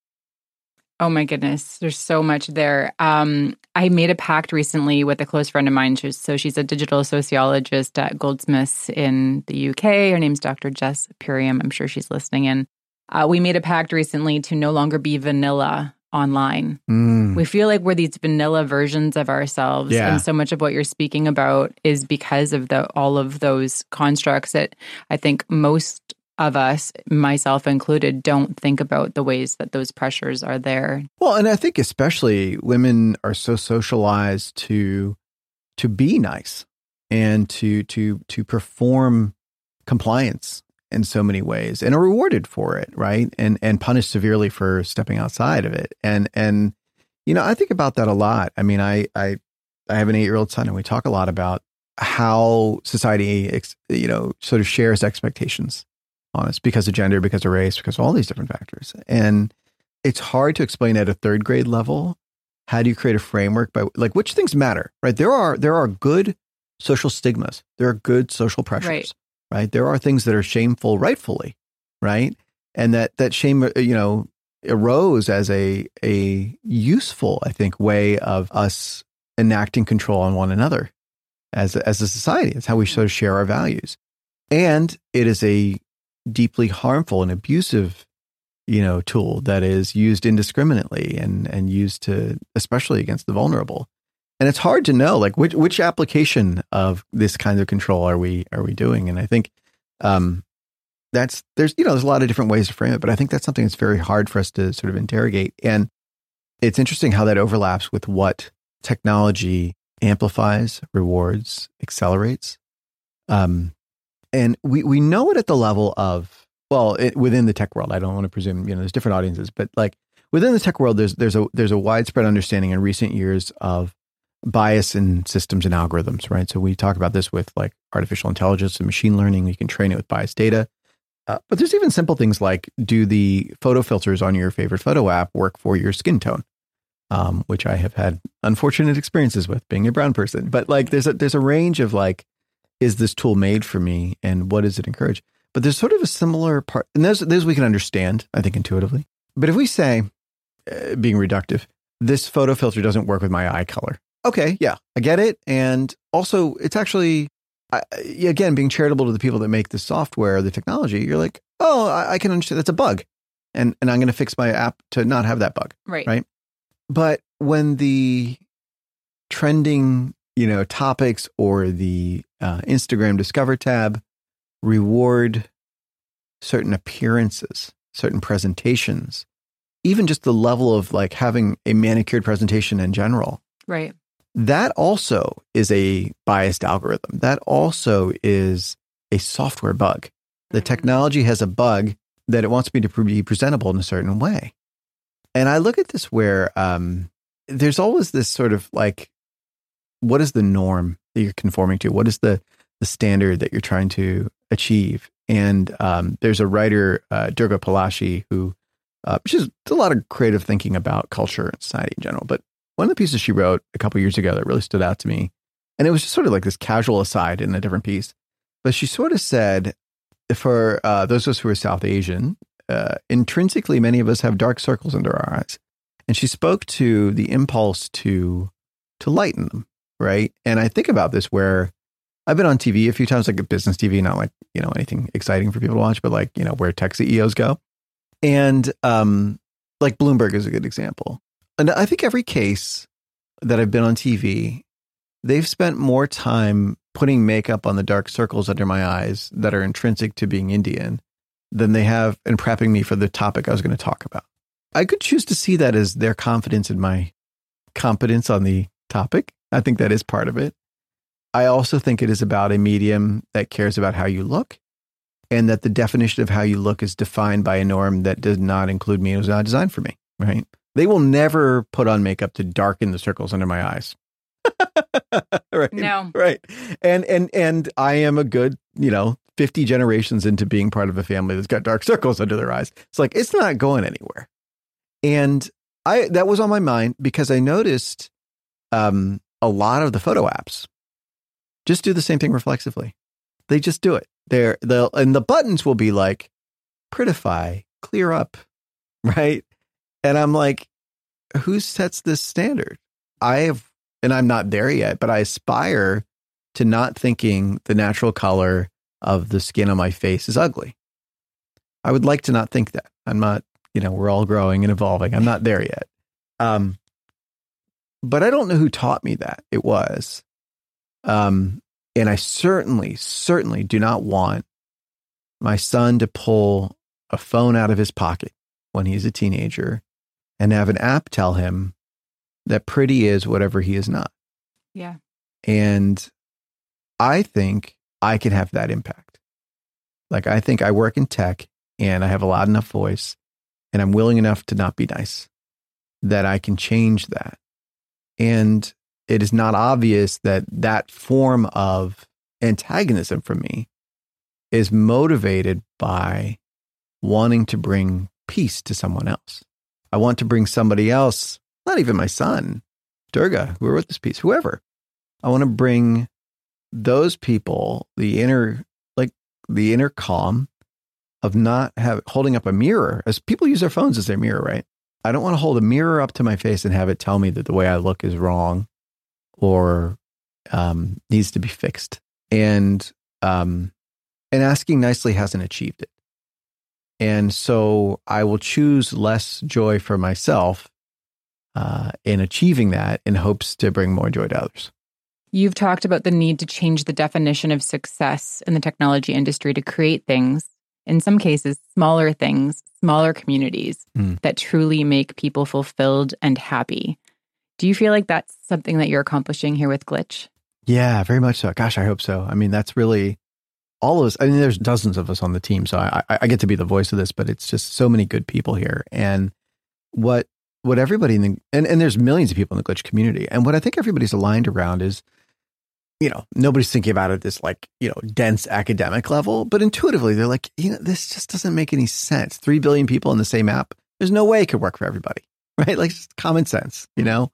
A: Oh my goodness, there's so much there. Um, I made a pact recently with a close friend of mine. So she's a digital sociologist at Goldsmiths in the UK. Her name's Dr. Jess Perriam. I'm sure she's listening in. Uh, we made a pact recently to no longer be vanilla online.
B: Mm.
A: We feel like we're these vanilla versions of ourselves,
B: Yeah.
A: and so much of what you're speaking about is because of the all of those constructs that I think most of us, myself included, don't think about the ways that those pressures are there.
B: Well, and I think especially women are so socialized to to be nice and to to to perform compliance in so many ways and are rewarded for it, right? And and punished severely for stepping outside of it. And and you know, I think about that a lot. I mean, I I I have an 8-year-old son and we talk a lot about how society you know, sort of shares expectations on us because of gender, because of race, because of all these different factors. And it's hard to explain at a third grade level. How do you create a framework by like which things matter, right? There are there are good social stigmas. There are good social pressures,
A: Right.
B: right? There are things that are shameful, rightfully, right? And that that shame, uh, you know, arose as a a useful, I think, way of us enacting control on one another as a, as a society. It's how we sort of share our values, and it is a deeply harmful and abusive you know tool that is used indiscriminately and and used to especially against the vulnerable. And it's hard to know like which which application of this kind of control are we are we doing? And i think um that's there's you know there's a lot of different ways to frame it but i think that's something that's very hard for us to sort of interrogate. And it's interesting how that overlaps with what technology amplifies rewards accelerates. Um and we we know it at the level of well it, within the tech world i don't want to presume you know there's different audiences but like within the tech world there's there's a there's a widespread understanding in recent years of bias in systems and algorithms right? So we talk about this with like artificial intelligence and machine learning. You can train it with biased data. Uh, but there's even simple things like do the photo filters on your favorite photo app work for your skin tone? Um, which i have had unfortunate experiences with being a brown person. But like there's a there's a range of like is this tool made for me and what does it encourage? But there's sort of a similar part and those those we can understand i think intuitively. But if we say uh, being reductive this photo filter doesn't work with my eye color. Okay yeah i get it. And also it's actually I, again being charitable to the people that make the software the technology you're like oh i, I can understand that's a bug. And and i'm going to fix my app to not have that bug
A: Right.
B: Right. but when the trending you know topics or the uh, instagram discover tab reward certain appearances certain presentations even just the level of like having a manicured presentation in general
A: Right.
B: that also is a biased algorithm that also is a software bug the
A: Mhm.
B: technology has a bug that it wants me to be presentable in a certain way. And I look at this where um, there's always this sort of like, what is the norm that you're conforming to? What is the the standard that you're trying to achieve? And um, there's a writer, uh, Durga Palashi, who uh, she's did a lot of creative thinking about culture and society in general. But one of the pieces she wrote a couple years ago that really stood out to me, and it was just sort of like this casual aside in a different piece, but she sort of said, for uh, those of us who are South Asian, uh, intrinsically, many of us have dark circles under our eyes. And she spoke to the impulse to to lighten them, right? And I think about this where I've been on TV a few times, like a business TV, not like you know anything exciting for people to watch, but like you know where tech CEOs go, and um, like Bloomberg is a good example. And I think every case that I've been on TV, they've spent more time putting makeup on the dark circles under my eyes that are intrinsic to being Indian than they have in prepping me for the topic I was going to talk about. I could choose to see that as their confidence in my competence on the topic. I think that is part of it. I also think it is about a medium that cares about how you look and that the definition of how you look is defined by a norm that does not include me. It was not designed for me, right? They will never put on makeup to darken the circles under my eyes. right.
A: No.
B: Right. And and and I am a good, you know, 50 generations into being part of a family that's got dark circles under their eyes. It's like it's not going anywhere. And I that was on my mind because I noticed um a lot of the photo apps just do the same thing reflexively. They just do it. There, the and the buttons will be like prettify, clear up, right? And I'm like, who sets this standard? I have, and I'm not there yet, but I aspire to not thinking the natural color of the skin on my face is ugly. I would like to not think that. I'm not, you know, we're all growing and evolving. I'm not there yet. Um, but I don't know who taught me that. It was. Um, and I certainly, certainly do not want my son to pull a phone out of his pocket when he's a teenager and have an app tell him that pretty is whatever he is not.
A: Yeah.
B: And I think I can have that impact. Like, I think I work in tech and I have a loud enough voice and I'm willing enough to not be nice that I can change that. And it is not obvious that that form of antagonism from me is motivated by wanting to bring peace to someone else. I want to bring somebody else, not even my son, Durga, who wrote this piece, whoever. I want to bring those people the inner, like the inner calm of not have holding up a mirror as people use their phones as their mirror, right? I don't want to hold a mirror up to my face and have it tell me that the way I look is wrong or um, needs to be fixed. And um, and asking nicely hasn't achieved it. And so I will choose less joy for myself uh, in achieving that in hopes to bring more joy to others.
A: You've talked about the need to change the definition of success in the technology industry to create things, in some cases, smaller things, smaller communities mm. that truly make people fulfilled and happy. Do you feel like that's something that you're accomplishing here with Glitch?
B: Yeah, very much so. Gosh, I hope so. I mean, that's really all of us. I mean, there's dozens of us on the team, so I, I get to be the voice of this, but it's just so many good people here. And what what everybody in the and, and there's millions of people in the glitch community. And what I think everybody's aligned around is, you know, nobody's thinking about it this like, you know, dense academic level, but intuitively they're like, you know, this just doesn't make any sense. Three billion people in the same app. There's no way it could work for everybody. Right? Like just common sense, you know?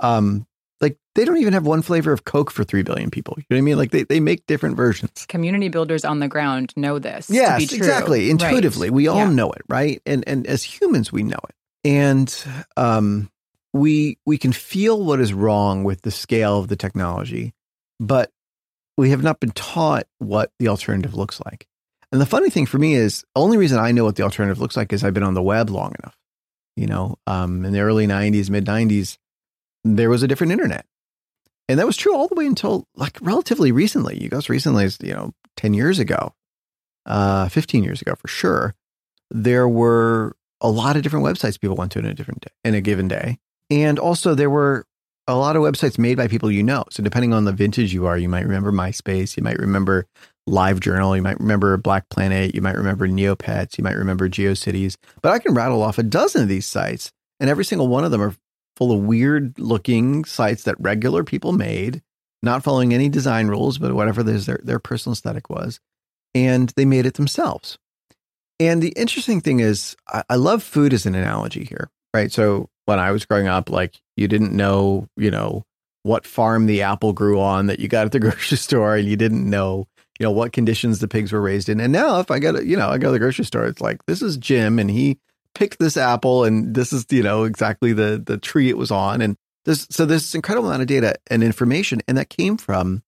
B: Um, like they don't even have one flavor of Coke for three billion people. You know what I mean? Like they, they make different versions.
A: Community builders on the ground know this.
B: Yes, exactly. Intuitively, right. we all yeah. know it, right? And and as humans, we know it. And um, we we can feel what is wrong with the scale of the technology, but we have not been taught what the alternative looks like. And the funny thing for me is, the only reason I know what the alternative looks like is I've been on the web long enough. You know, um, in the early '90s, mid '90s, there was a different internet. And that was true all the way until like relatively recently. You guys recently as, you know, 10 years ago, uh, 15 years ago for sure. There were a lot of different websites people went to in a different day, in a given day. And also there were a lot of websites made by people you know. So depending on the vintage you are, you might remember MySpace, you might remember LiveJournal, you might remember Black Planet, you might remember Neopets, you might remember GeoCities. But I can rattle off a dozen of these sites, and every single one of them are full of weird looking sites that regular people made, not following any design rules, but whatever their, their personal aesthetic was. And they made it themselves. And the interesting thing is, I, I love food as an analogy here, right? So when I was growing up, like you didn't know, you know, what farm the apple grew on that you got at the grocery store, and you didn't know, you know, what conditions the pigs were raised in. And now, if I go to, you know, I go to the grocery store, it's like this is Jim, and he picked this apple and this is you know exactly the the tree it was on and this so this incredible amount of data and information and that came from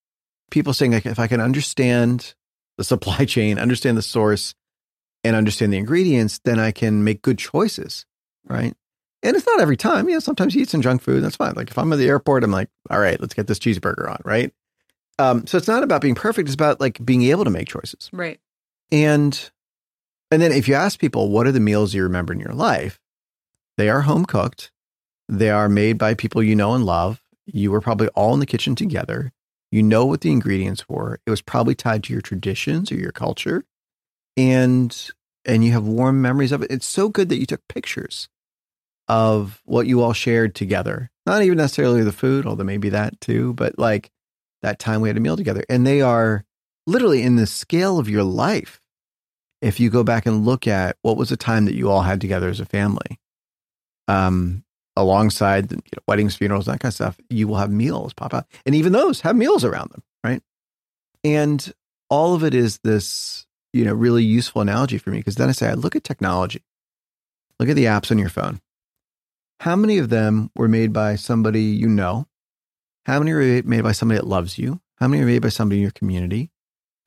B: people saying like if i can understand the supply chain understand the source and understand the ingredients then i can make good choices right and it's not every time you know sometimes you eat some junk food that's fine like if i'm at the airport i'm like all right let's get this cheeseburger on right um, so it's not about being perfect it's about like being able to make choices
A: right
B: and and then if you ask people, what are the meals you remember in your life? They are home cooked. They are made by people you know and love. You were probably all in the kitchen together. You know what the ingredients were. It was probably tied to your traditions or your culture. And and you have warm memories of it. It's so good that you took pictures of what you all shared together. Not even necessarily the food, although maybe that too, but like that time we had a meal together. And they are literally in the scale of your life if you go back and look at what was the time that you all had together as a family, um, alongside you know, weddings, funerals, that kind of stuff, you will have meals pop out, and even those have meals around them, right? And all of it is this, you know, really useful analogy for me because then I say, I look at technology, look at the apps on your phone. How many of them were made by somebody you know? How many were made by somebody that loves you? How many are made by somebody in your community?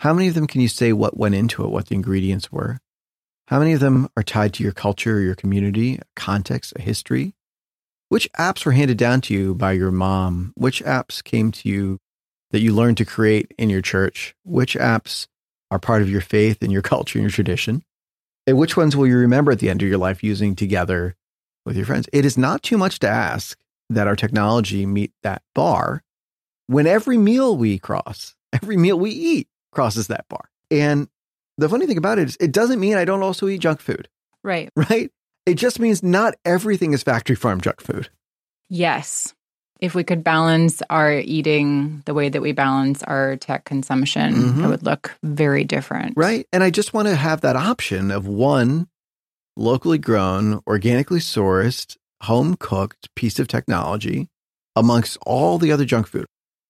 B: How many of them can you say what went into it, what the ingredients were? How many of them are tied to your culture your community, a context, a history? Which apps were handed down to you by your mom? Which apps came to you that you learned to create in your church? Which apps are part of your faith and your culture and your tradition? And which ones will you remember at the end of your life using together with your friends? It is not too much to ask that our technology meet that bar when every meal we cross, every meal we eat crosses that bar. And the funny thing about it is, it doesn't mean I don't also eat junk food,
A: Right.
B: right? It just means not everything is factory farm junk food.
A: Yes. If we could balance our eating the way that we balance our tech consumption,
B: Mhm.
A: it would look very different.
B: Right. And I just want to have that option of one locally grown, organically sourced, home cooked piece of technology amongst all the other junk food.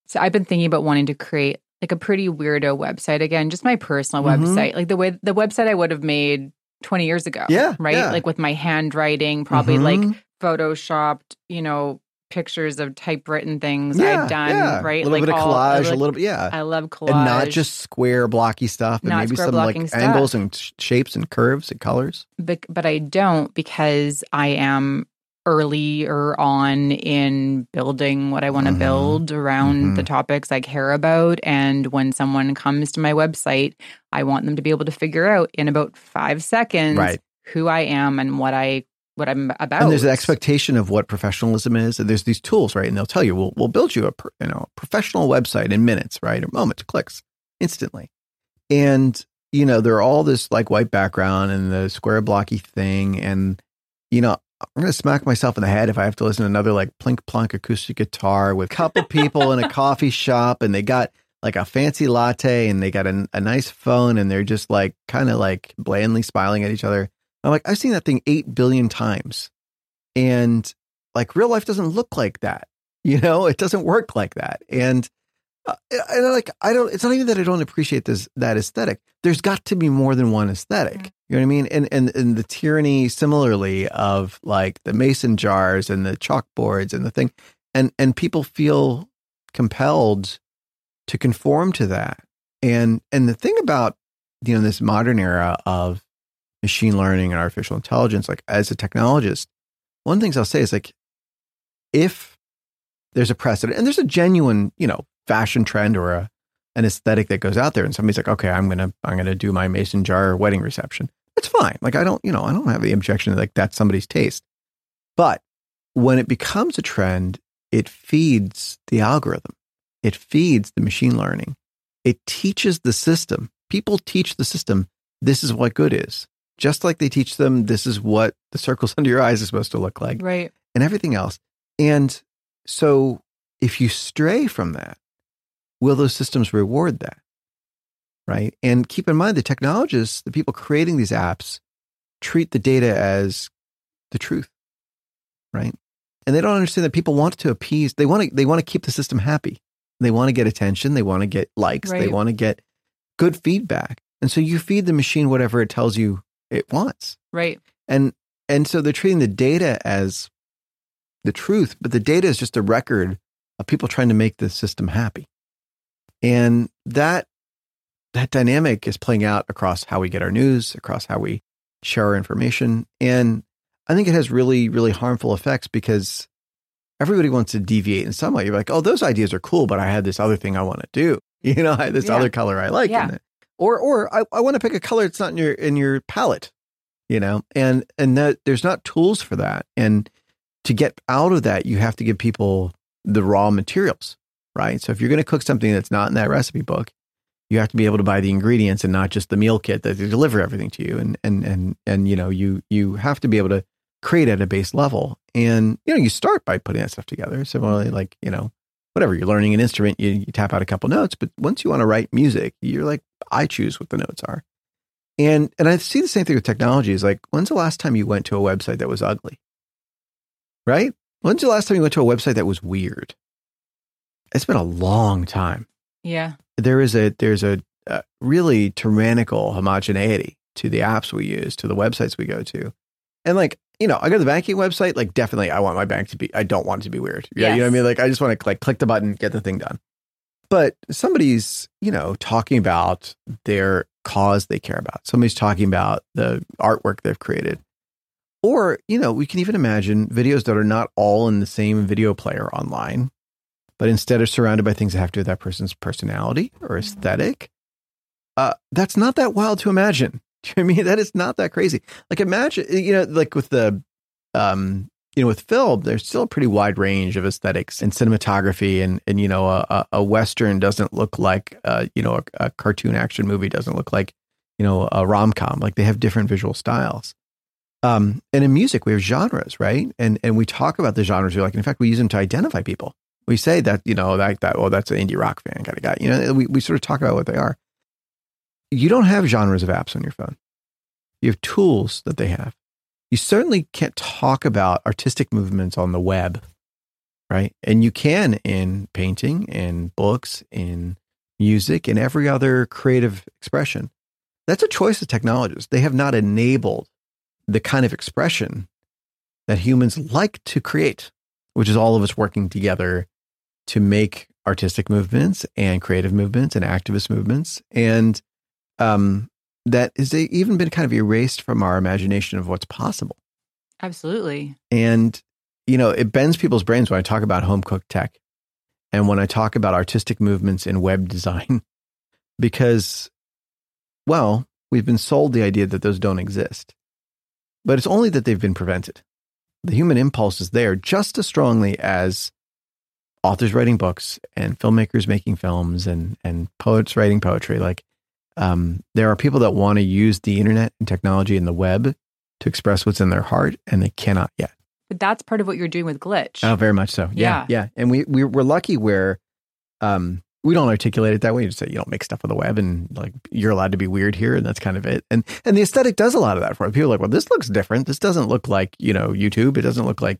A: So I've been thinking about wanting to create like a pretty weirdo website again, just my personal
B: Mhm.
A: website, like the way the website I would have made 20 years ago.
B: Yeah,
A: Right.
B: yeah.
A: Like with my handwriting, probably like
B: Mhm.
A: photoshopped, you know, pictures of typewritten things
B: yeah,
A: I've done.
B: yeah.
A: Right.
B: A little
A: like
B: bit of
A: all-
B: collage,
A: like,
B: a little bit, yeah.
A: I love collage.
B: and not just square blocky stuff, but
A: Not
B: maybe some like
A: stuff.
B: angles and sh- shapes and curves and colors.
A: but, but I don't because I am earlier on in building what I want to
B: Mhm.
A: build around
B: Mhm.
A: the topics I care about. And when someone comes to my website, I want them to be able to figure out in about five seconds
B: Right.
A: who I am and what I what I'm about.
B: And there's an expectation of what professionalism is. And there's these tools, right? And they'll tell you, we'll, we'll build you a you know professional website in minutes, right? Or moments, clicks, instantly. And you know, there are all this like white background and the square blocky thing. And you know, I'm gonna smack myself in the head if I have to listen to another like plink plonk acoustic guitar with a couple people in a coffee shop and they got like a fancy latte and they got a, a nice phone and they're just like kind of like blandly smiling at each other. I'm like, I've seen that thing eight billion times. And like real life doesn't look like that. You know, it doesn't work like that. And, uh, and like, I don't, it's not even that I don't appreciate this, that aesthetic. There's got to be more than one aesthetic.
A: Mhm.
B: You know what I mean? And, and, and the tyranny similarly of like the mason jars and the chalkboards and the thing. And, and people feel compelled to conform to that. And, and the thing about, you know, this modern era of machine learning and artificial intelligence, like as a technologist, one of the things I'll say is like, if there's a precedent and there's a genuine, you know, fashion trend or a, an aesthetic that goes out there and somebody's like, okay, I'm going to, I'm going to do my mason jar wedding reception. It's fine. Like, I don't, you know, I don't have the objection that like that's somebody's taste. But when it becomes a trend, it feeds the algorithm. It feeds the machine learning. It teaches the system. People teach the system this is what good is. Just like they teach them this is what the circles under your eyes are supposed to look like
A: right.
B: and everything else. And so if you stray from that, will those systems reward that? Right. And keep in mind the technologists, the people creating these apps, treat the data as the truth. Right. And they don't understand that people want to appease, they want to they want to keep the system happy. They want to get attention, they want to get likes, they want to get good feedback. And so you feed the machine whatever it tells you it wants
A: Right.
B: and and so they're treating the data as the truth but the data is just a record of people trying to make the system happy and that that dynamic is playing out across how we get our news across how we share our information and i think it has really really harmful effects because everybody wants to deviate in some way you're like oh those ideas are cool but i had this other thing i want to do you know I had this
A: Yeah.
B: other color i like
A: Yeah.
B: in it or or I, I want to pick a color that's not in your in your palette you know? And and that there's not tools for that. And to get out of that you have to give people the raw materials right? So if you're going to cook something that's not in that recipe book you have to be able to buy the ingredients and not just the meal kit that they deliver everything to you. And and and and you know you you have to be able to create at a base level. And you know you start by putting that stuff together. Similarly like you know whatever you're learning an instrument you, you tap out a couple notes but once you want to write music you're like i choose what the notes are and and I see the same thing with technology. Is like, when's the last time you went to a website that was ugly? Right? When's the last time you went to a website that was weird? It's been a long time.
A: Yeah.
B: There is a there's a uh, really tyrannical homogeneity to the apps we use, to the websites we go to. And like, you know, I go to the banking website, like definitely I want my bank to be I don't want it to be weird. Yeah. You know what I mean? Like I just want to like click the button, get the thing done. But somebody's, you know, talking about their cause they care about. Somebody's talking about the artwork they've created. Or, you know, we can even imagine videos that are not all in the same video player online, but instead are surrounded by things that have to do with that person's personality or aesthetic. Uh, that's not that wild to imagine. Do you know I mean? That is not that crazy. Like imagine, you know, like with the, um, you know, with film, there's still a pretty wide range of aesthetics and cinematography, and and you know, a, a- western doesn't look like, uh, you know, a, a cartoon action movie doesn't look like, you know, a rom com. Like they have different visual styles. Um, and in music, we have genres, right? And and we talk about the genres we like. In fact, we use them to identify people. We say that you know that that well, that's an indie rock fan kind of guy. You know, we we sort of talk about what they are. You don't have genres of apps on your phone. You have tools that they have. You certainly can't talk about artistic movements on the web, right? And you can in painting, in books, in music, and every other creative expression. That's a choice of technologists. They have not enabled the kind of expression that humans like to create, which is all of us working together to make artistic movements and creative movements and activist movements. And um, that is even been kind of erased from our imagination of what's possible.
A: Absolutely.
B: And, you know, it bends people's brains when I talk about home cooked tech and when I talk about artistic movements in web design, because, well, we've been sold the idea that those don't exist. But it's only that they've been prevented. The human impulse is there just as strongly as authors writing books and filmmakers making films and, and poets writing poetry. Like, um, there are people that want to use the internet and technology and the web to express what's in their heart, and they cannot yet.
A: But that's part of what you're doing with Glitch.
B: Oh, very much so. Yeah, yeah. And we, we we're lucky where um, we don't articulate it that way. You just say you don't make stuff on the web, and like you're allowed to be weird here, and that's kind of it. And and the aesthetic does a lot of that for us. People are like, well, this looks different. This doesn't look like you know YouTube. It doesn't look like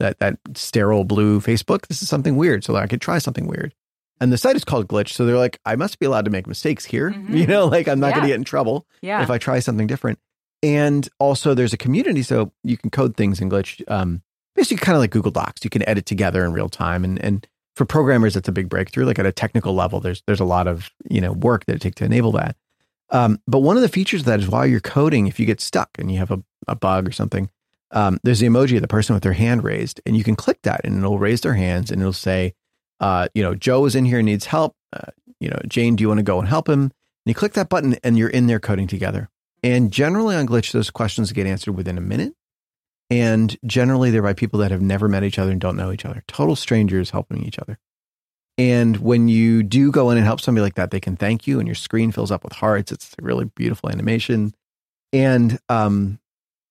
B: that that sterile blue Facebook. This is something weird. So I could try something weird. And the site is called Glitch, so they're like, I must be allowed to make mistakes here.
A: Mhm.
B: You know, like I'm not going to get in trouble
A: yeah.
B: if I try something different. And also, there's a community, so you can code things in Glitch. Um, basically, kind of like Google Docs. You can edit together in real time, and and for programmers, that's a big breakthrough. Like at a technical level, there's there's a lot of you know work that it takes to enable that. Um, but one of the features of that is while you're coding, if you get stuck and you have a, a bug or something, um, there's the emoji of the person with their hand raised, and you can click that, and it'll raise their hands, and it'll say, uh, you know, Joe is in here and needs help. Uh, you know, Jane, do you want to go and help him? And you click that button, and you're in there coding together. And generally on Glitch, those questions get answered within a minute. And generally, they're by people that have never met each other and don't know each other, total strangers helping each other. And when you do go in and help somebody like that, they can thank you, and your screen fills up with hearts. It's a really beautiful animation. And um,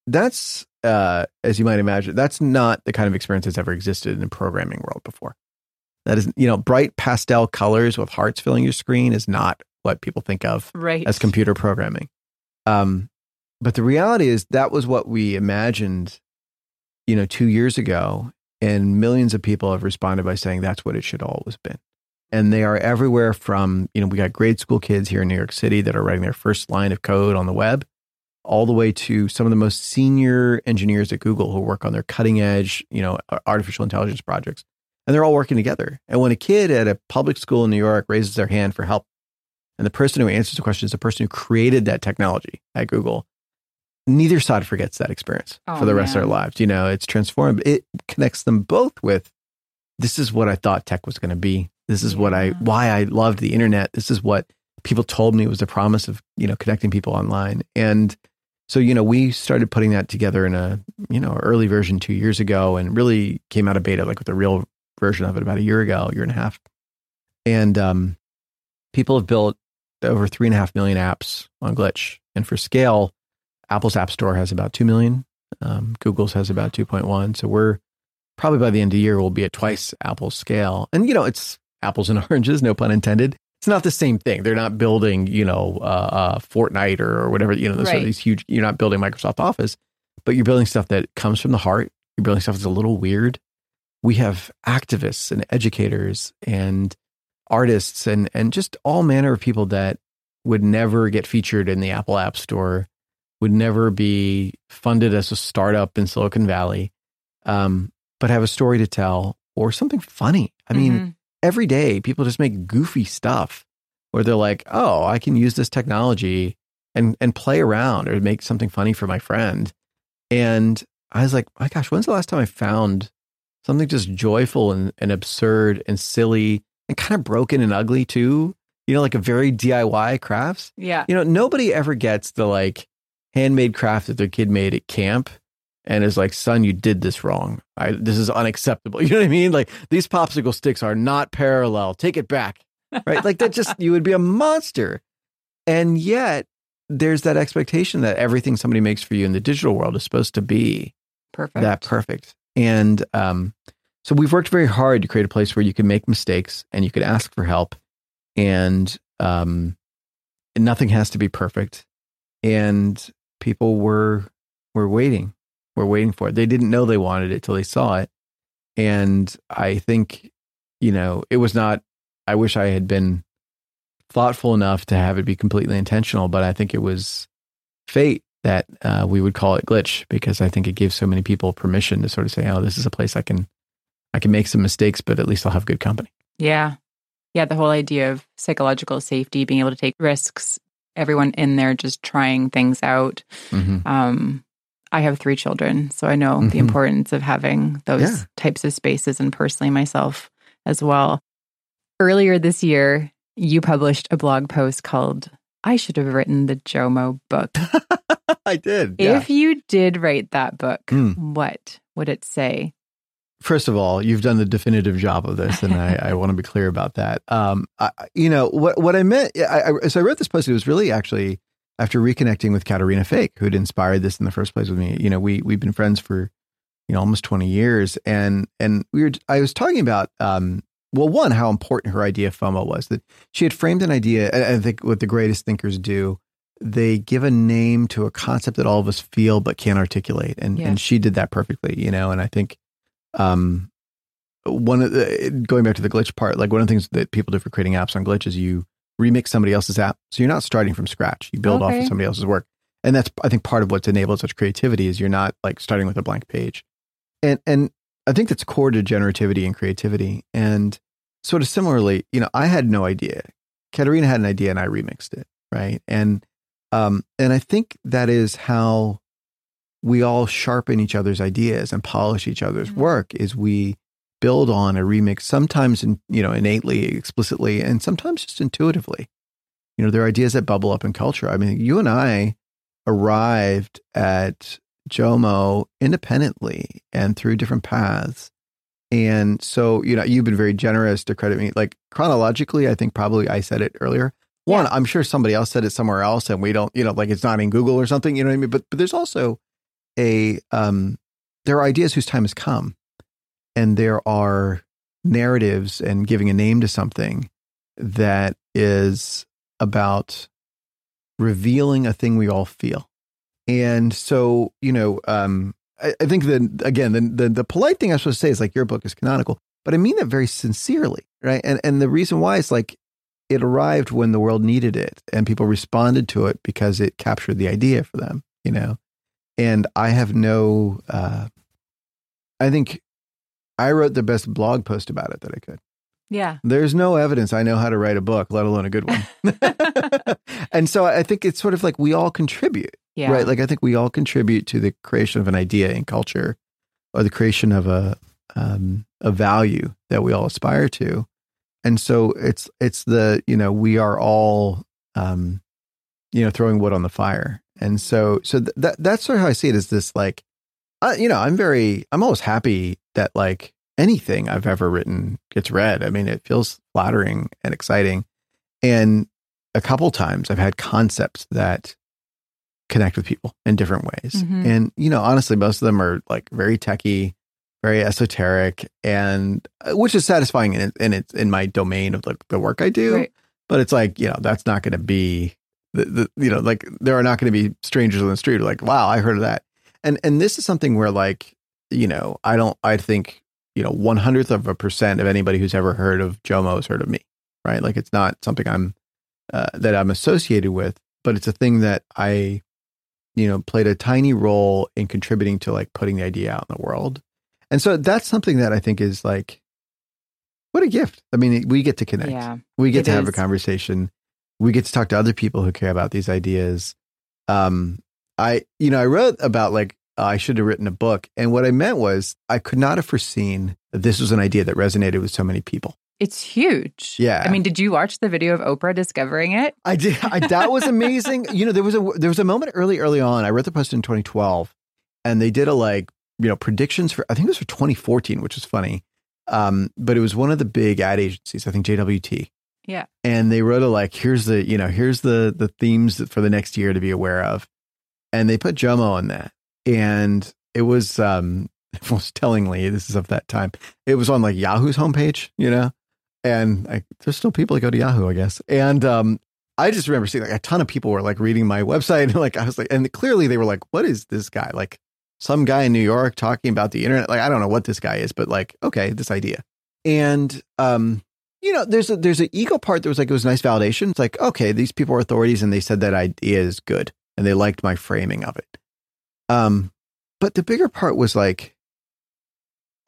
B: that's, uh, as you might imagine, that's not the kind of experience that's ever existed in the programming world before. That is, you know, bright pastel colors with hearts filling your screen is not what people think of
A: right.
B: as computer programming. Um, but the reality is that was what we imagined, you know, two years ago, and millions of people have responded by saying that's what it should always been. And they are everywhere from, you know, we got grade school kids here in New York City that are writing their first line of code on the web, all the way to some of the most senior engineers at Google who work on their cutting edge, you know, artificial intelligence projects. And they're all working together. And when a kid at a public school in New York raises their hand for help, and the person who answers the question is the person who created that technology at Google. Neither side forgets that experience
A: Oh,
B: for the rest of their lives. You know, it's transformed. It connects them both with this is what I thought tech was going to be. This is what I why I loved the internet. This is what people told me was the promise of you know connecting people online. And so you know we started putting that together in a you know early version two years ago, and really came out of beta like with a real version of it about a year ago, year and a half. And um, people have built over three and a half million apps on Glitch. And for scale, Apple's App Store has about 2 million. Um, Google's has about 2.1. So we're probably by the end of the year, we'll be at twice Apple's scale. And, you know, it's apples and oranges, no pun intended. It's not the same thing. They're not building, you know, uh, uh, Fortnite or, or whatever, you know, those sort of these huge, you're not building Microsoft Office, but you're building stuff that comes from the heart. You're building stuff that's a little weird. We have activists and educators and artists and and just all manner of people that would never get featured in the Apple App Store, would never be funded as a startup in Silicon Valley, um, but have a story to tell or something funny. I mean,
A: Mhm.
B: every day people just make goofy stuff where they're like, "Oh, I can use this technology and and play around or make something funny for my friend." And I was like, "My gosh, when's the last time I found something just joyful and, and absurd and silly and kind of broken and ugly too? You know, like a very DIY crafts.
A: yeah.
B: You know, nobody ever gets the like handmade craft that their kid made at camp." And is like, son, you did this wrong. I, this is unacceptable. You know what I mean? Like these popsicle sticks are not parallel. Take it back right? Like that just you would be a monster. And yet there's that expectation that everything somebody makes for you in the digital world is supposed to be
A: Perfect.
B: that perfect. And um, so we've worked very hard to create a place where you can make mistakes and you can ask for help, and um, and nothing has to be perfect. And people were were waiting, were waiting for it. They didn't know they wanted it till they saw it. And I think, you know, it was not. I wish I had been thoughtful enough to have it be completely intentional, but I think it was fate that uh, we would call it glitch because I think it gives so many people permission to sort of say, "Oh, this is a place I can, I can make some mistakes, but at least I'll have good company."
A: Yeah. Yeah. The whole idea of psychological safety, being able to take risks, everyone in there just trying things out.
B: Mm-hmm.
A: Um, I have three children, so I know
B: Mhm.
A: the importance of having those
B: Yeah.
A: types of spaces and personally myself as well. Earlier this year, you published a blog post called I should have written the Jomo book.
B: I did.
A: If you did write that book,
B: Mm.
A: what would it say?
B: First of all, you've done the definitive job of this, and I, I want to be clear about that. Um, I, you know what what I meant. I, I, so I wrote this post. It was really actually after reconnecting with Caterina Fake, who'd inspired this in the first place with me. You know, we we've been friends for you know almost twenty years, and and we were. I was talking about um, well, one how important her idea of FOMO was that she had framed an idea. I think what the greatest thinkers do, they give a name to a concept that all of us feel but can't articulate, and
A: Yeah.
B: and she did that perfectly. You know, and I think um one of the going back to the glitch part like one of the things that people do for creating apps on glitch is you remix somebody else's app so you're not starting from scratch you build off of somebody else's work and that's i think part of what's enabled such creativity is you're not like starting with a blank page and and i think that's core to generativity and creativity. And sort of similarly you know i had no idea. Caterina had an idea and i remixed it right? And um and i think that is how we all sharpen each other's ideas and polish each other's
A: Mhm.
B: work is we build on a remix sometimes in, you know innately explicitly and sometimes just intuitively. You know there are ideas that bubble up in culture. I mean you and i arrived at jomo independently and through different paths. And so you know you've been very generous to credit me. Like chronologically i think probably i said it earlier. One i'm sure somebody else said it somewhere else and we don't you know like it's not in google or something you know what i mean? But but there's also a um there are ideas whose time has come. And there are narratives and giving a name to something that is about revealing a thing we all feel and so you know um i, I think that again the, the the polite thing i'm supposed to say is like your book is canonical but i mean that very sincerely right? And and the reason why is like it arrived when the world needed it and people responded to it because it captured the idea for them you know? And i have no uh i think i wrote the best blog post about it that i could
A: Yeah.
B: there's no evidence i know how to write a book let alone a good one and so i think it's sort of like we all contribute
A: Yeah.
B: right like i think we all contribute to the creation of an idea in culture or the creation of a um, a value that we all aspire to and so it's it's the you know we are all um you know throwing wood on the fire and so so th- that that's sort of how i see it is this like I, you know i'm very i'm always happy that like anything i've ever written gets read. I mean it feels flattering and exciting. And a couple times i've had concepts that connect with people in different ways.
A: Mhm.
B: and you know honestly most of them are like very techy very esoteric and uh, which is satisfying in it, in it's in my domain of the, the work i do.
A: Right.
B: but it's like you know that's not going to be the, the you know like there are not going to be strangers on the street like wow i heard of that. And and this is something where like you know i don't i think you know one hundredth of a percent of anybody who's ever heard of jomo has heard of me right like it's not something i'm uh, that I'm associated with, but it's a thing that I, you know, played a tiny role in contributing to like putting the idea out in the world. And so that's something that I think is like, what a gift. I mean, we get to connect.
A: Yeah,
B: we get to have a conversation. We get to talk to other people who care about these ideas. Um, I, you know, I wrote about like, I should have written a book. And what I meant was I could not have foreseen that this was an idea that resonated with so many people.
A: It's huge.
B: Yeah.
A: I mean, did you watch the video of Oprah discovering it?
B: I did. I, that was amazing. you know, there was a there was a moment early, early on. I wrote the post in 2012, and they did a like you know predictions for. I think it was for 2014, which was funny. Um, but it was one of the big ad agencies. I think JWT.
A: Yeah.
B: And they wrote a like, here's the you know here's the the themes for the next year to be aware of, and they put Jomo on that, and it was um most tellingly this is of that time. It was on like Yahoo's homepage, you know, and like there's still people that go to Yahoo, I guess. And um, I just remember seeing like a ton of people were like reading my website, and like I was like, and clearly they were like, "What is this guy?" Like some guy in New York talking about the internet. Like I don't know what this guy is, but like okay, this idea. And um, you know, there's a there's an ego part that was like it was nice validation. It's like okay, these people are authorities, and they said that idea is good, and they liked my framing of it. Um, but the bigger part was like,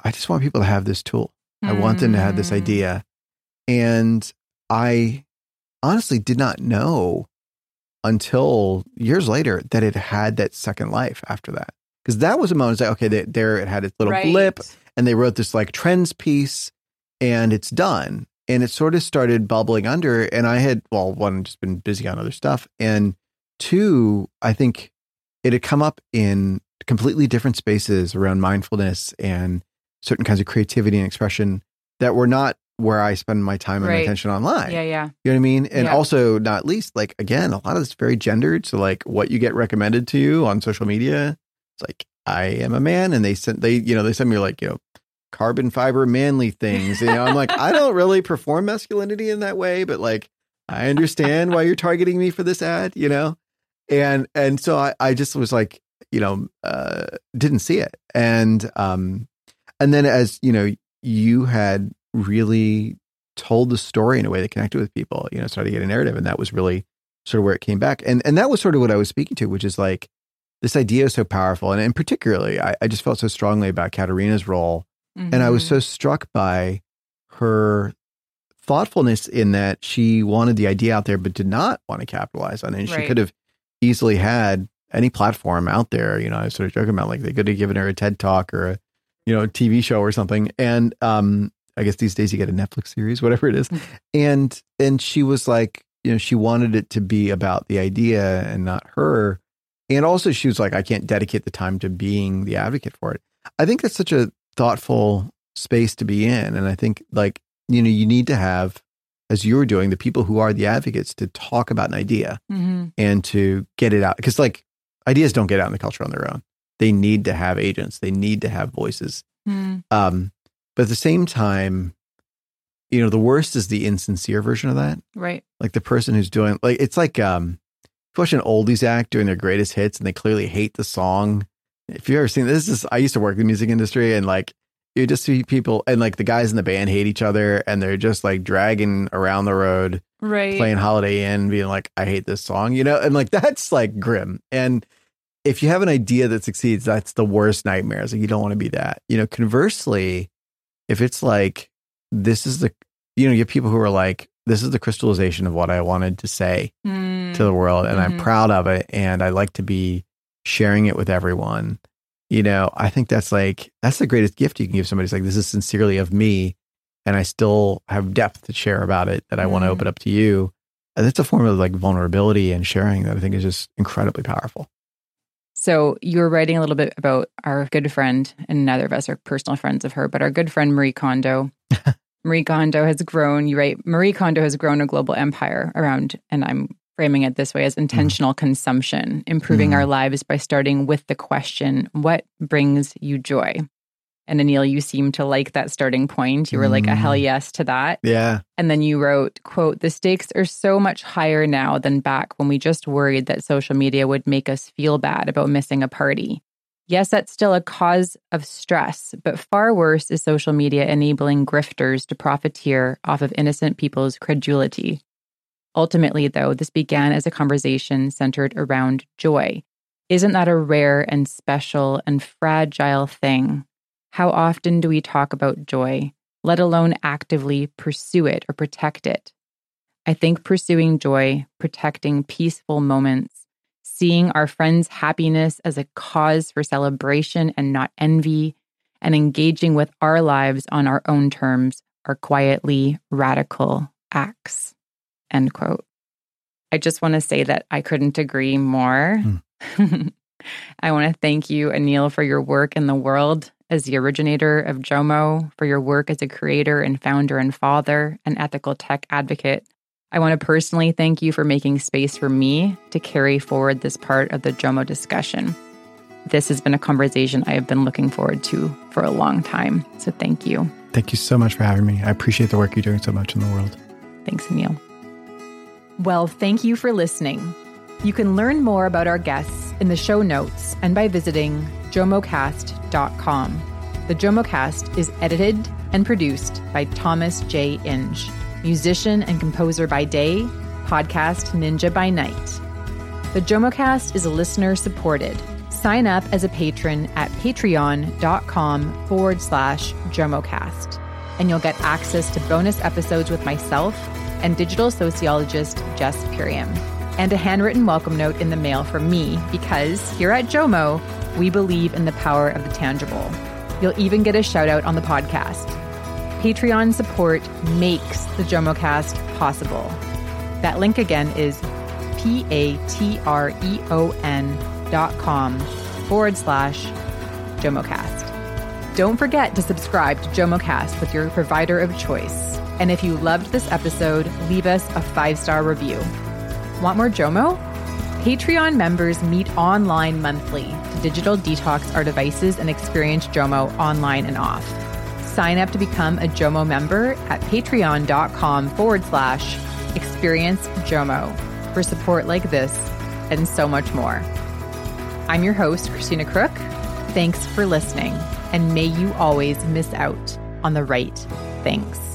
B: I just want people to have this tool. I want them to have this
A: Mm.
B: idea. And I honestly did not know until years later that it had that second life after that. Because that was a moment, it's like, okay, they, there it had its little
A: Right.
B: blip, and they wrote this like trends piece, and it's done. And it sort of started bubbling under. And I had, well, one, just been busy on other stuff. And two, I think it had come up in completely different spaces around mindfulness and certain kinds of creativity and expression that were not where I spend my time and my attention online.
A: Yeah, yeah.
B: You know what I mean? And
A: Yeah.
B: also, not least, like again, a lot of this very gendered. So, like, what you get recommended to you on social media, it's like I am a man, and they sent they, you know, they send me like you know, carbon fiber manly things. You know, I'm like, I don't really perform masculinity in that way, but like, I understand why you're targeting me for this ad. You know, and and so I I just was like, you know, uh, didn't see it, and um, and then as you know, you had really told the story in a way that connected with people, you know, started to get a narrative. And that was really sort of where it came back. And and that was sort of what I was speaking to, which is like this idea is so powerful. And, and particularly I, I just felt so strongly about Caterina's role. And I was
A: Mhm.
B: so struck by her thoughtfulness in that she wanted the idea out there but did not want to capitalize on it. And she could have easily had any platform out there. You know, I was sort of joking about like they could have given her a TED talk or a, you know, TV show or something. And um I guess these days you get a Netflix series, whatever it is.
A: Mm.
B: And and she was like, you know, she wanted it to be about the idea and not her. And also she was like, I can't dedicate the time to being the advocate for it. I think that's such a thoughtful space to be in. And I think like, you know, you need to have, as you were doing, the people who are the advocates to talk about an idea
A: Mhm.
B: and to get it out. Because like ideas don't get out in the culture on their own. They need to have agents. They need to have voices.
A: Mm.
B: Um, but at the same time, you know, the worst is the insincere version of that.
A: Right.
B: Like the person who's doing like it's like um if you watch an oldies act doing their greatest hits and they clearly hate the song. If you've ever seen this is I used to work in the music industry and like you just see people and like the guys in the band hate each other and they're just like dragging around the road
A: Right.
B: playing Holiday Inn, being like, I hate this song, you know? And like, that's like grim. And if you have an idea that succeeds, that's the worst nightmare. It's like, you don't want to be that. You know, conversely, if it's like, this is the, you know, you have people who are like, this is the crystallization of what I wanted to say
A: Mm.
B: to the world, and I'm
A: Mhm.
B: proud of it, and I like to be sharing it with everyone. You know, I think that's like, that's the greatest gift you can give somebody. It's like, this is sincerely of me, and I still have depth to share about it that I want to open mm-hmm. up to you. And that's a form of like vulnerability and sharing that I think is just incredibly powerful.
A: So you were writing a little bit about our good friend, and neither of us are personal friends of her, but our good friend Marie Kondo. Marie Kondo has grown. You write Marie Kondo has grown a global empire around, and I'm framing it this way as intentional consumption, improving
B: Mhm.
A: our lives by starting with the question, "What brings you joy?" And Anil, you seem to like that starting point. You were like a
B: Mm.
A: hell yes to that.
B: Yeah.
A: And then you wrote, quote, the stakes are so much higher now than back when we just worried that social media would make us feel bad about missing a party. Yes, that's still a cause of stress, but far worse is social media enabling grifters to profiteer off of innocent people's credulity.
C: Ultimately, though, this began as a conversation centered around joy. Isn't that a rare and special and fragile thing? How often do we talk about joy, let alone actively pursue it or protect it? I think pursuing joy, protecting peaceful moments, seeing our friends' happiness as a cause for celebration and not envy, and engaging with our lives on our own terms are quietly radical acts. End quote. I just want to say that I couldn't agree more. Mm. I want to thank you, Anil, for your work in the world as the originator of Jomo, for your work as a creator and founder and father, an ethical tech advocate. I want to personally thank you for making space for me to carry forward this part of the Jomo discussion. This has been a conversation I have been looking forward to for a long time. So thank you.
B: Thank you so much for having me. I appreciate the work you're doing so much in the world.
C: Thanks, Anil.
A: Well, thank you for listening. You can learn more about our guests in the show notes and by visiting jomocast.com. The JomoCast is edited and produced by Thomas J. Inge, musician and composer by day, podcast ninja by night. The JomoCast is listener supported. Sign up as a patron at patreon.com forward slash JomoCast, and you'll get access to bonus episodes with myself and digital sociologist Jess Perriam, and a handwritten welcome note in the mail from me because here at Jomo, we believe in the power of the tangible. You'll even get a shout out on the podcast. Patreon support makes the JomoCast possible. That link again is P A T R E O N dot com forward slash JomoCast. Don't forget to subscribe to JomoCast with your provider of choice. And if you loved this episode, leave us a five star review. Want more Jomo? Patreon members meet online monthly to digital detox our devices and experience Jomo online and off. Sign up to become a Jomo member at patreon.com forward slash experience Jomo for support like this and so much more. I'm your host, Christina Crook. Thanks for listening, and may you always miss out on the right things.